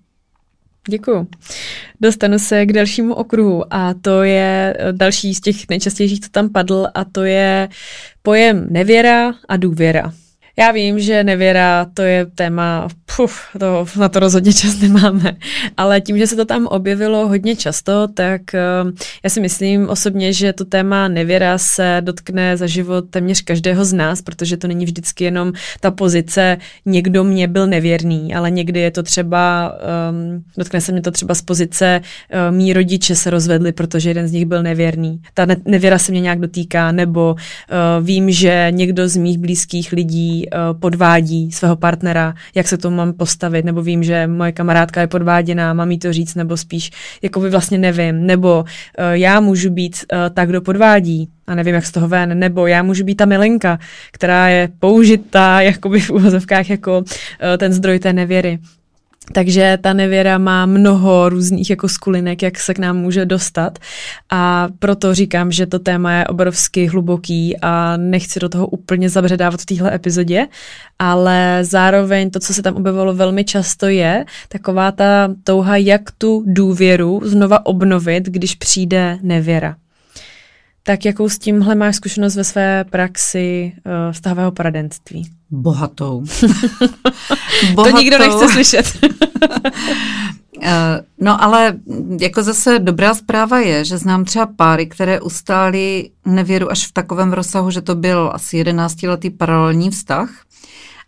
Děkuju. Dostanu se k dalšímu okruhu a to je další z těch nejčastějších, co tam padl a to je pojem nevěra a důvěra. Já vím, že nevěra to je téma, puf, to, na to rozhodně čas nemáme, ale tím, že se to tam objevilo hodně často, tak uh, já si myslím osobně, že to téma nevěra se dotkne za život téměř každého z nás, protože to není vždycky jenom ta pozice, někdo mě byl nevěrný, ale někdy je to třeba, um, dotkne se mě to třeba z pozice, uh, mý rodiče se rozvedli, protože jeden z nich byl nevěrný. Ta ne- nevěra se mě nějak dotýká, nebo uh, vím, že někdo z mých blízkých lidí podvádí svého partnera, jak se to mám postavit, nebo vím, že moje kamarádka je podváděná, mám jí to říct, nebo spíš jako by vlastně nevím, nebo eh, já můžu být eh, tak, kdo podvádí, a nevím, jak z toho ven, nebo já můžu být ta milenka, která je použitá *laughs* jakoby v úvozovkách jako ten zdroj té nevěry. Takže ta nevěra má mnoho různých jako skulinek, jak se k nám může dostat a proto říkám, že to téma je obrovsky hluboký a nechci do toho úplně zabředávat v téhle epizodě, ale zároveň to, co se tam objevilo velmi často je taková ta touha, jak tu důvěru znova obnovit, když přijde nevěra. Tak jakou s tímhle máš zkušenost ve své praxi uh, vztahového poradenství? Bohatou. *laughs* Bohatou. To nikdo nechce slyšet. *laughs* Eh, no ale jako zase dobrá zpráva je, že znám třeba páry, které ustály nevěru až v takovém rozsahu, že to byl asi jedenáctiletý paralelní vztah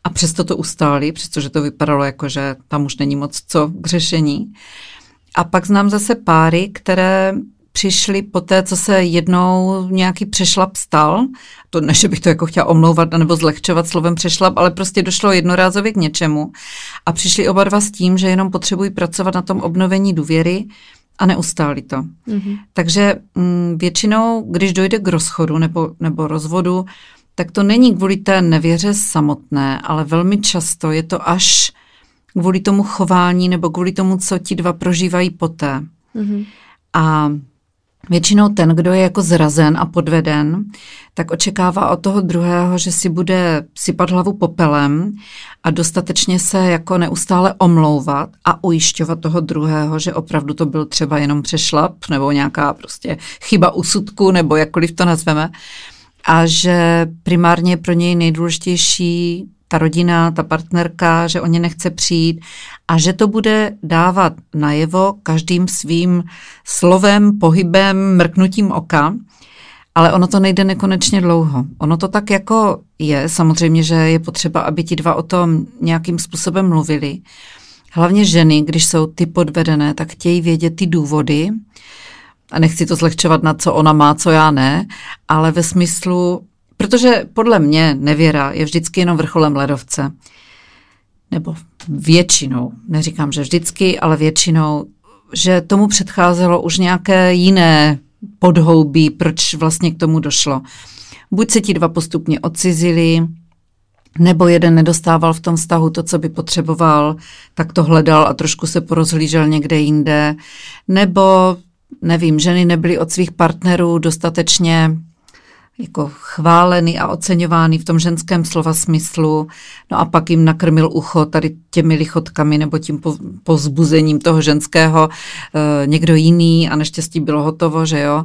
a přesto to ustáli, přestože to vypadalo jako, že tam už není moc co k řešení. A pak znám zase páry, které přišli po té, co se jednou nějaký přešlap stal. To ne, že bych to jako chtěla omlouvat nebo zlehčovat slovem přešlap, ale prostě došlo jednorázově k něčemu. A přišli oba dva s tím, že jenom potřebují pracovat na tom obnovení důvěry a neustáli to. Mm-hmm. Takže m, mm, většinou, když dojde k rozchodu nebo, nebo rozvodu, tak to není kvůli té nevěře samotné, ale velmi často je to až kvůli tomu chování nebo kvůli tomu, co ti dva prožívají poté. Mm-hmm. A Většinou ten, kdo je jako zrazen a podveden, tak očekává od toho druhého, že si bude sypat hlavu popelem a dostatečně se jako neustále omlouvat a ujišťovat toho druhého, že opravdu to byl třeba jenom přešlap nebo nějaká prostě chyba úsudku nebo jakkoliv to nazveme a že primárně pro něj nejdůležitější ta rodina, ta partnerka, že o ně nechce přijít a že to bude dávat najevo každým svým slovem, pohybem, mrknutím oka. Ale ono to nejde nekonečně dlouho. Ono to tak jako je. Samozřejmě, že je potřeba, aby ti dva o tom nějakým způsobem mluvili. Hlavně ženy, když jsou ty podvedené, tak chtějí vědět ty důvody. A nechci to zlehčovat na co ona má, co já ne, ale ve smyslu, Protože podle mě nevěra je vždycky jenom vrcholem ledovce. Nebo většinou, neříkám, že vždycky, ale většinou, že tomu předcházelo už nějaké jiné podhoubí, proč vlastně k tomu došlo. Buď se ti dva postupně odcizili, nebo jeden nedostával v tom vztahu to, co by potřeboval, tak to hledal a trošku se porozhlížel někde jinde, nebo nevím, ženy nebyly od svých partnerů dostatečně jako chválený a oceňovaný v tom ženském slova smyslu, no a pak jim nakrmil ucho tady těmi lichotkami nebo tím pozbuzením toho ženského e, někdo jiný a neštěstí bylo hotovo, že jo.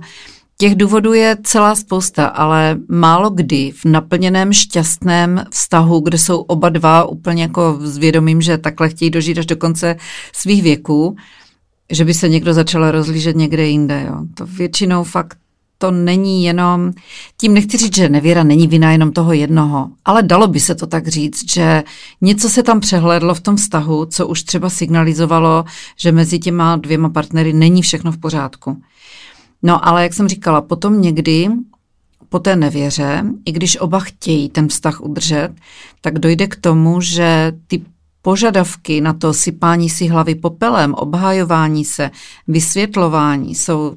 Těch důvodů je celá spousta, ale málo kdy v naplněném šťastném vztahu, kde jsou oba dva úplně jako s vědomím, že takhle chtějí dožít až do konce svých věků, že by se někdo začal rozlížet někde jinde. Jo. To většinou fakt to není jenom, tím nechci říct, že nevěra není vina jenom toho jednoho, ale dalo by se to tak říct, že něco se tam přehlédlo v tom vztahu, co už třeba signalizovalo, že mezi těma dvěma partnery není všechno v pořádku. No ale jak jsem říkala, potom někdy po té nevěře, i když oba chtějí ten vztah udržet, tak dojde k tomu, že ty požadavky na to sypání si hlavy popelem, obhajování se, vysvětlování jsou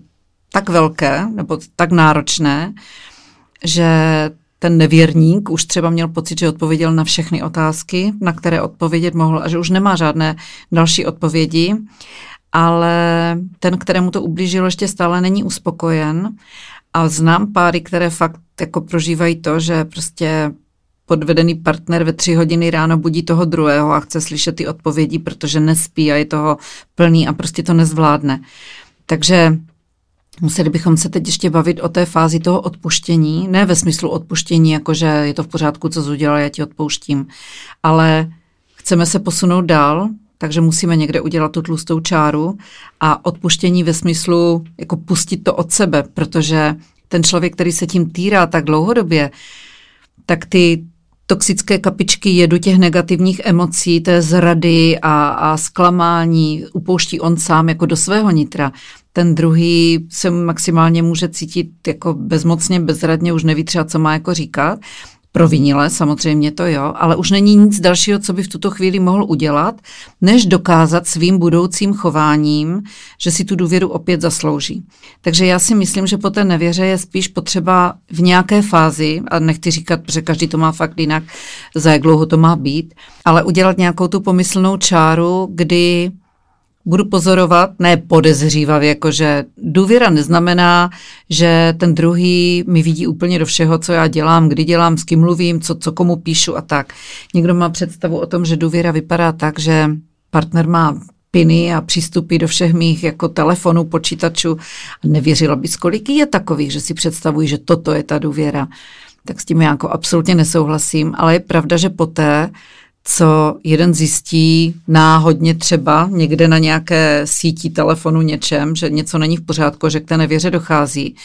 tak velké nebo tak náročné, že ten nevěrník už třeba měl pocit, že odpověděl na všechny otázky, na které odpovědět mohl a že už nemá žádné další odpovědi. ale ten, kterému to ublížilo, ještě stále není uspokojen. A znám páry, které fakt jako prožívají to, že prostě podvedený partner ve tři hodiny ráno budí toho druhého a chce slyšet ty odpovědi, protože nespí a je toho plný a prostě to nezvládne. Takže Museli bychom se teď ještě bavit o té fázi toho odpuštění, ne ve smyslu odpuštění, jakože je to v pořádku, co jsi udělal, já ti odpouštím, ale chceme se posunout dál, takže musíme někde udělat tu tlustou čáru a odpuštění ve smyslu jako pustit to od sebe, protože ten člověk, který se tím týrá tak dlouhodobě, tak ty toxické kapičky jedu těch negativních emocí, té zrady a, a zklamání upouští on sám jako do svého nitra. Ten druhý se maximálně může cítit jako bezmocně, bezradně, už neví třeba, co má jako říkat provinile, samozřejmě to jo, ale už není nic dalšího, co by v tuto chvíli mohl udělat, než dokázat svým budoucím chováním, že si tu důvěru opět zaslouží. Takže já si myslím, že po té nevěře je spíš potřeba v nějaké fázi, a nechci říkat, že každý to má fakt jinak, za jak dlouho to má být, ale udělat nějakou tu pomyslnou čáru, kdy budu pozorovat, ne podezřívavě, jakože důvěra neznamená, že ten druhý mi vidí úplně do všeho, co já dělám, kdy dělám, s kým mluvím, co, co komu píšu a tak. Někdo má představu o tom, že důvěra vypadá tak, že partner má piny a přístupy do všech mých jako telefonů, počítačů. Nevěřila bys, kolik je takových, že si představují, že toto je ta důvěra. Tak s tím já jako absolutně nesouhlasím, ale je pravda, že poté co jeden zjistí náhodně třeba někde na nějaké síti telefonu něčem, že něco není v pořádku, že k té nevěře dochází.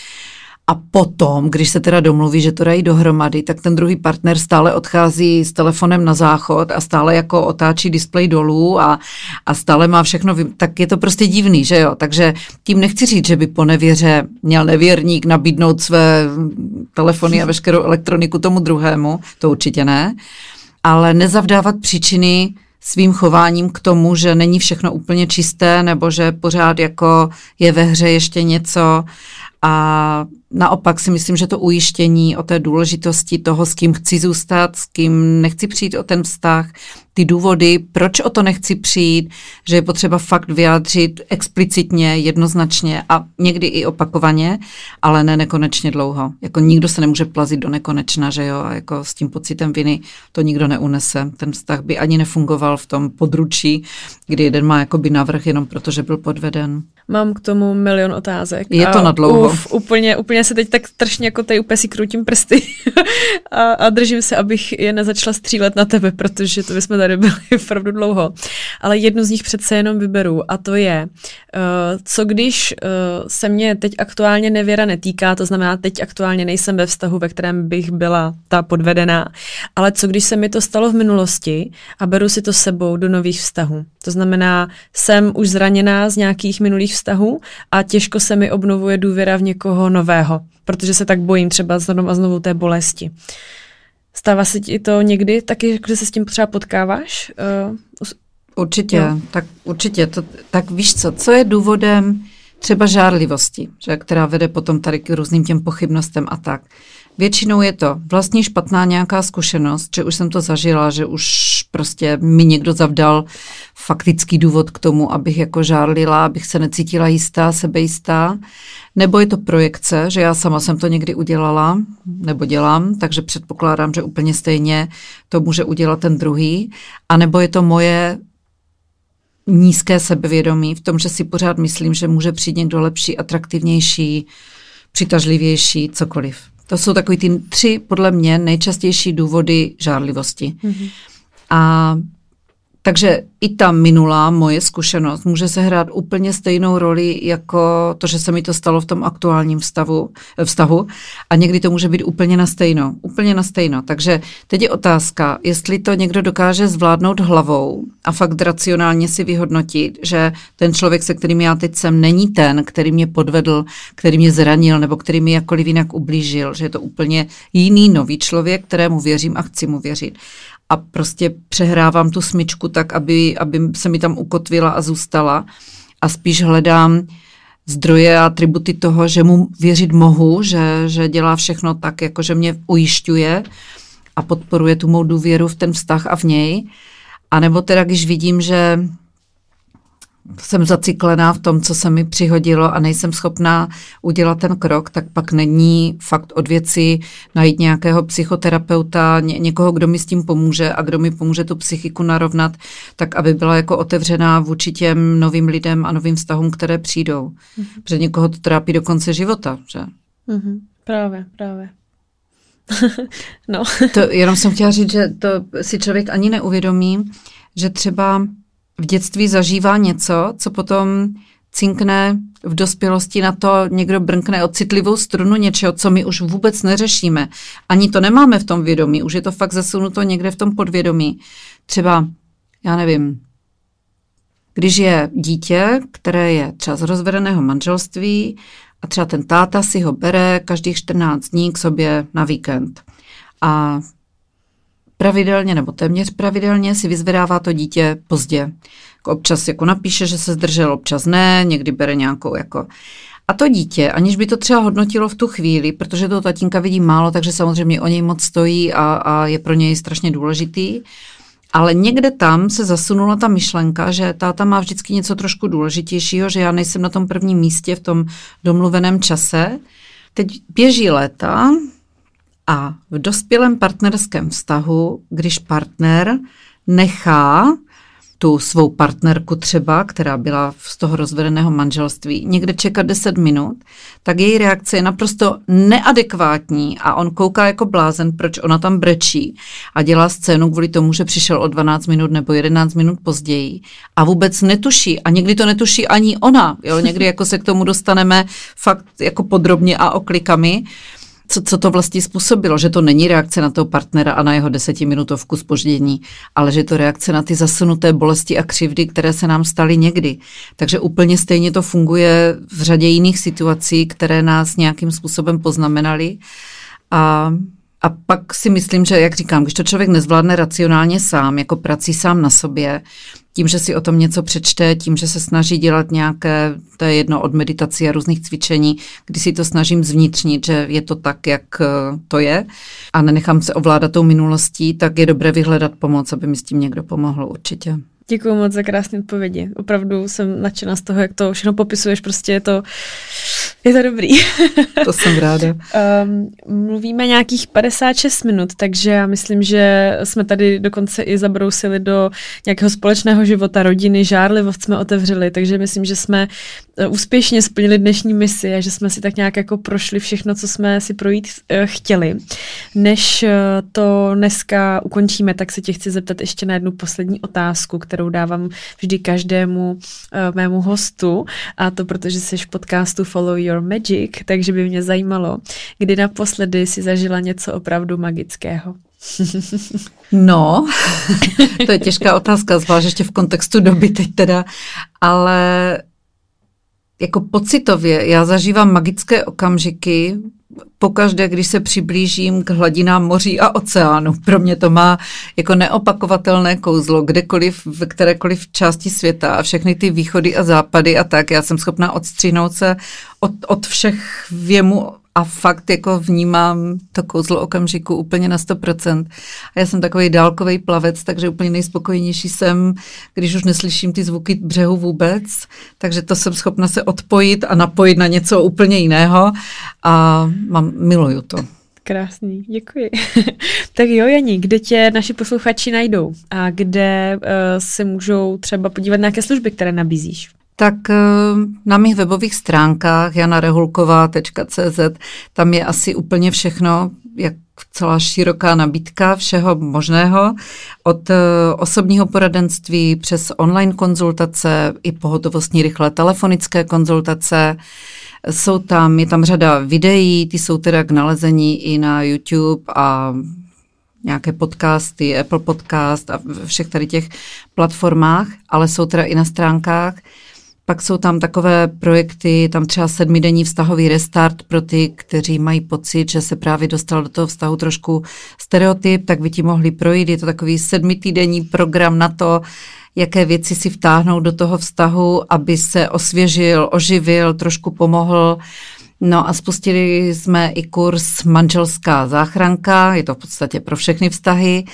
A potom, když se teda domluví, že to dají dohromady, tak ten druhý partner stále odchází s telefonem na záchod a stále jako otáčí displej dolů a, a stále má všechno, tak je to prostě divný, že jo? Takže tím nechci říct, že by po nevěře měl nevěrník nabídnout své telefony a veškerou elektroniku tomu druhému, to určitě ne ale nezavdávat příčiny svým chováním k tomu, že není všechno úplně čisté nebo že pořád jako je ve hře ještě něco. A naopak si myslím, že to ujištění o té důležitosti toho, s kým chci zůstat, s kým nechci přijít o ten vztah, ty důvody, proč o to nechci přijít, že je potřeba fakt vyjádřit explicitně, jednoznačně a někdy i opakovaně, ale ne nekonečně dlouho. Jako nikdo se nemůže plazit do nekonečna, že jo, a jako s tím pocitem viny to nikdo neunese. Ten vztah by ani nefungoval v tom područí, kdy jeden má jakoby navrh jenom proto, že byl podveden. Mám k tomu milion otázek. Je to na dlouho. Uf, úplně, úplně se teď tak strašně jako tady úplně si krutím prsty *laughs* a, a držím se, abych je nezačala střílet na tebe, protože to bychom tady byli *laughs* opravdu dlouho. Ale jednu z nich přece jenom vyberu a to je, uh, co když uh, se mě teď aktuálně nevěra netýká, to znamená, teď aktuálně nejsem ve vztahu, ve kterém bych byla ta podvedená, ale co když se mi to stalo v minulosti a beru si to sebou do nových vztahů. To znamená, jsem už zraněná z nějakých minulých vztahů a těžko se mi obnovuje důvěra v někoho nového, protože se tak bojím třeba znovu a znovu té bolesti. Stává se ti to někdy taky, že se s tím třeba potkáváš? Uh, určitě, jo. tak určitě. To, tak víš co, co je důvodem třeba žárlivosti, že, která vede potom tady k různým těm pochybnostem a tak. Většinou je to vlastně špatná nějaká zkušenost, že už jsem to zažila, že už prostě mi někdo zavdal faktický důvod k tomu, abych jako žárlila, abych se necítila jistá, sebejistá. Nebo je to projekce, že já sama jsem to někdy udělala, nebo dělám, takže předpokládám, že úplně stejně to může udělat ten druhý. A nebo je to moje nízké sebevědomí v tom, že si pořád myslím, že může přijít někdo lepší, atraktivnější, přitažlivější, cokoliv. To jsou takový ty tři, podle mě, nejčastější důvody žárlivosti. Mm-hmm. A takže i ta minulá moje zkušenost může se hrát úplně stejnou roli jako to, že se mi to stalo v tom aktuálním vztahu, vztahu. A někdy to může být úplně na stejno, úplně na stejno. Takže teď je otázka, jestli to někdo dokáže zvládnout hlavou a fakt racionálně si vyhodnotit, že ten člověk, se kterým já teď jsem, není ten, který mě podvedl, který mě zranil nebo který mi jakkoliv jinak ublížil, že je to úplně jiný nový člověk, kterému věřím a chci mu věřit a prostě přehrávám tu smyčku tak, aby, aby se mi tam ukotvila a zůstala a spíš hledám zdroje a atributy toho, že mu věřit mohu, že, že dělá všechno tak, jako že mě ujišťuje a podporuje tu mou důvěru v ten vztah a v něj. A nebo teda, když vidím, že jsem zaciklená v tom, co se mi přihodilo a nejsem schopná udělat ten krok, tak pak není fakt od věci najít nějakého psychoterapeuta, ně, někoho, kdo mi s tím pomůže a kdo mi pomůže tu psychiku narovnat, tak aby byla jako otevřená vůči těm novým lidem a novým vztahům, které přijdou. Mm-hmm. Protože někoho to trápí do konce života, že? Mm-hmm. Právě, právě. *laughs* no. to, jenom jsem chtěla říct, že to si člověk ani neuvědomí, že třeba v dětství zažívá něco, co potom cinkne v dospělosti na to, někdo brnkne o citlivou strunu něčeho, co my už vůbec neřešíme. Ani to nemáme v tom vědomí, už je to fakt zasunuto někde v tom podvědomí. Třeba, já nevím, když je dítě, které je třeba z rozvedeného manželství a třeba ten táta si ho bere každých 14 dní k sobě na víkend. A pravidelně nebo téměř pravidelně si vyzvedává to dítě pozdě. Občas jako napíše, že se zdržel, občas ne, někdy bere nějakou jako... A to dítě, aniž by to třeba hodnotilo v tu chvíli, protože to tatínka vidí málo, takže samozřejmě o něj moc stojí a, a je pro něj strašně důležitý, ale někde tam se zasunula ta myšlenka, že táta má vždycky něco trošku důležitějšího, že já nejsem na tom prvním místě v tom domluveném čase. Teď běží léta, a v dospělém partnerském vztahu, když partner nechá tu svou partnerku třeba, která byla z toho rozvedeného manželství, někde čekat 10 minut, tak její reakce je naprosto neadekvátní a on kouká jako blázen, proč ona tam brečí a dělá scénu kvůli tomu, že přišel o 12 minut nebo 11 minut později a vůbec netuší a někdy to netuší ani ona, jo, někdy jako se k tomu dostaneme fakt jako podrobně a oklikami, co, co to vlastně způsobilo, že to není reakce na toho partnera a na jeho desetiminutovku spoždění, ale že to reakce na ty zasunuté bolesti a křivdy, které se nám staly někdy. Takže úplně stejně to funguje v řadě jiných situací, které nás nějakým způsobem poznamenaly. A a pak si myslím, že, jak říkám, když to člověk nezvládne racionálně sám, jako prací sám na sobě, tím, že si o tom něco přečte, tím, že se snaží dělat nějaké, to je jedno od meditací a různých cvičení, kdy si to snažím zvnitřnit, že je to tak, jak eh, to je a nenechám se ovládat tou minulostí, tak je dobré vyhledat pomoc, aby mi s tím někdo pomohl určitě. Děkuji moc za krásné odpovědi. Opravdu jsem nadšená z toho, jak to všechno popisuješ. Prostě je to, je to dobrý. To jsem ráda. um, *laughs* mluvíme nějakých 56 minut, takže já myslím, že jsme tady dokonce i zabrousili do nějakého společného života, rodiny, žárlivost jsme otevřeli, takže myslím, že jsme eh, úspěšně splnili dnešní misi a že jsme si tak nějak jako prošli všechno, co jsme si projít uh, chtěli. Než uh, to dneska ukončíme, tak se tě chci zeptat ještě na jednu poslední otázku, kterou dávám vždy každému uh, mému hostu a to protože jsi v podcastu Follow Your Magic, takže by mě zajímalo, kdy naposledy si zažila něco opravdu magického. *laughs* No, to je těžká otázka, zvlášť ještě v kontextu doby teď teda, ale jako pocitově já zažívám magické okamžiky pokaždé, když se přiblížím k hladinám moří a oceánu. Pro mě to má jako neopakovatelné kouzlo, kdekoliv, v kterékoliv části světa a všechny ty východy a západy a tak. Já jsem schopná odstřihnout se od, od všech věmu a fakt jako vnímám to kouzlo okamžiku úplně na 100%. A já jsem takový dálkový plavec, takže úplně nejspokojenější jsem, když už neslyším ty zvuky břehu vůbec, takže to jsem schopna se odpojit a napojit na něco úplně jiného a mám, miluju to. Krásný, děkuji. *laughs* tak jo, Janí, kde tě naši posluchači najdou a kde uh, se můžou třeba podívat na nějaké služby, které nabízíš? Tak eh, na mých webových stránkách janarehulková.cz tam je asi úplně všechno, jak celá široká nabídka všeho možného, od eh, osobního poradenství přes online konzultace i pohotovostní rychlé telefonické konzultace. Jsou tam, je tam řada videí, ty jsou teda k nalezení i na YouTube a nějaké podcasty, Apple Podcast a všech tady těch platformách, ale jsou teda i na stránkách. Pak jsou tam takové projekty, tam třeba sedmidenní vztahový restart pro ty, kteří mají pocit, že se právě dostal do toho vztahu trošku stereotyp, tak by ti mohli projít. Je to takový sedmitýdenní program na to, jaké věci si vtáhnout do toho vztahu, aby se osvěžil, oživil, trošku pomohl. No a spustili jsme i kurz Manželská záchranka, je to v podstatě pro všechny vztahy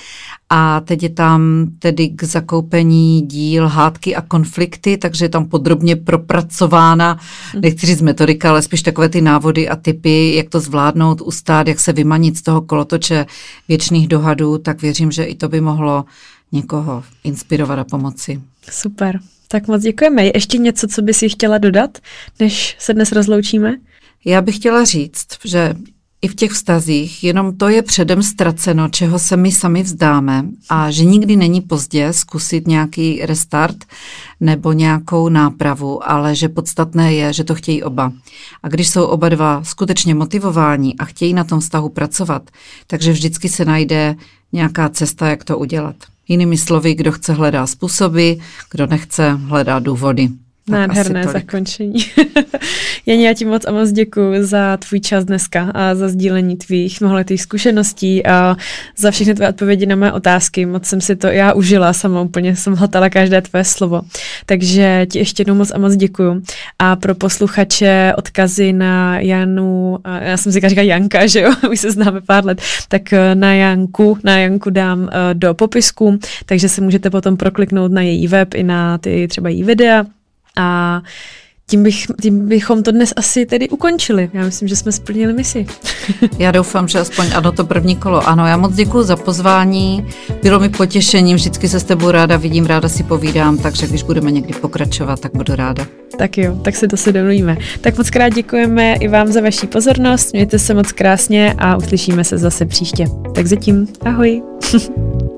a teď je tam tedy k zakoupení díl hádky a konflikty, takže je tam podrobně propracována, nechci říct metodika, ale spíš takové ty návody a typy, jak to zvládnout, ustát, jak se vymanit z toho kolotoče věčných dohadů, tak věřím, že i to by mohlo někoho inspirovat a pomoci. Super. Tak moc děkujeme. Je ještě něco, co by si chtěla dodat, než se dnes rozloučíme? Já bych chtěla říct, že i v těch vztazích, jenom to je předem ztraceno, čeho se my sami vzdáme a že nikdy není pozdě zkusit nějaký restart nebo nějakou nápravu, ale že podstatné je, že to chtějí oba. A když jsou oba dva skutečně motivováni a chtějí na tom vztahu pracovat, takže vždycky se najde nějaká cesta, jak to udělat. Jinými slovy, kdo chce hledá způsoby, kdo nechce hledá důvody. Nádherné zakončení. *laughs* Janě, já ti moc a moc děkuji za tvůj čas dneska a za sdílení tvých mnoholetých zkušeností a za všechny tvé odpovědi na mé otázky. Moc jsem si to já užila sama, úplně jsem hlatala každé tvé slovo. Takže ti ještě jednou moc a moc děkuji. A pro posluchače odkazy na Janu, já jsem si říkala Janka, že jo, *laughs* už se známe pár let, tak eh, na Janku, na Janku dám eh, do popisku, takže se můžete potom prokliknout na její web i na ty třeba její videa a tím, bych, tím bychom to dnes asi tedy ukončili. Já myslím, že jsme splnili misi. *laughs* já doufám, že aspoň ano, to první kolo. Ano, já moc děkuji za pozvání. Bylo mi potěšením, vždycky se s tebou ráda vidím, ráda si povídám, takže když budeme někdy pokračovat, tak budu ráda. Tak jo, tak to si domluvíme. Tak moc krát děkujeme i vám za vaši pozornost, mějte se moc krásně a uslyšíme se zase příště. Tak zatím, ahoj. *laughs*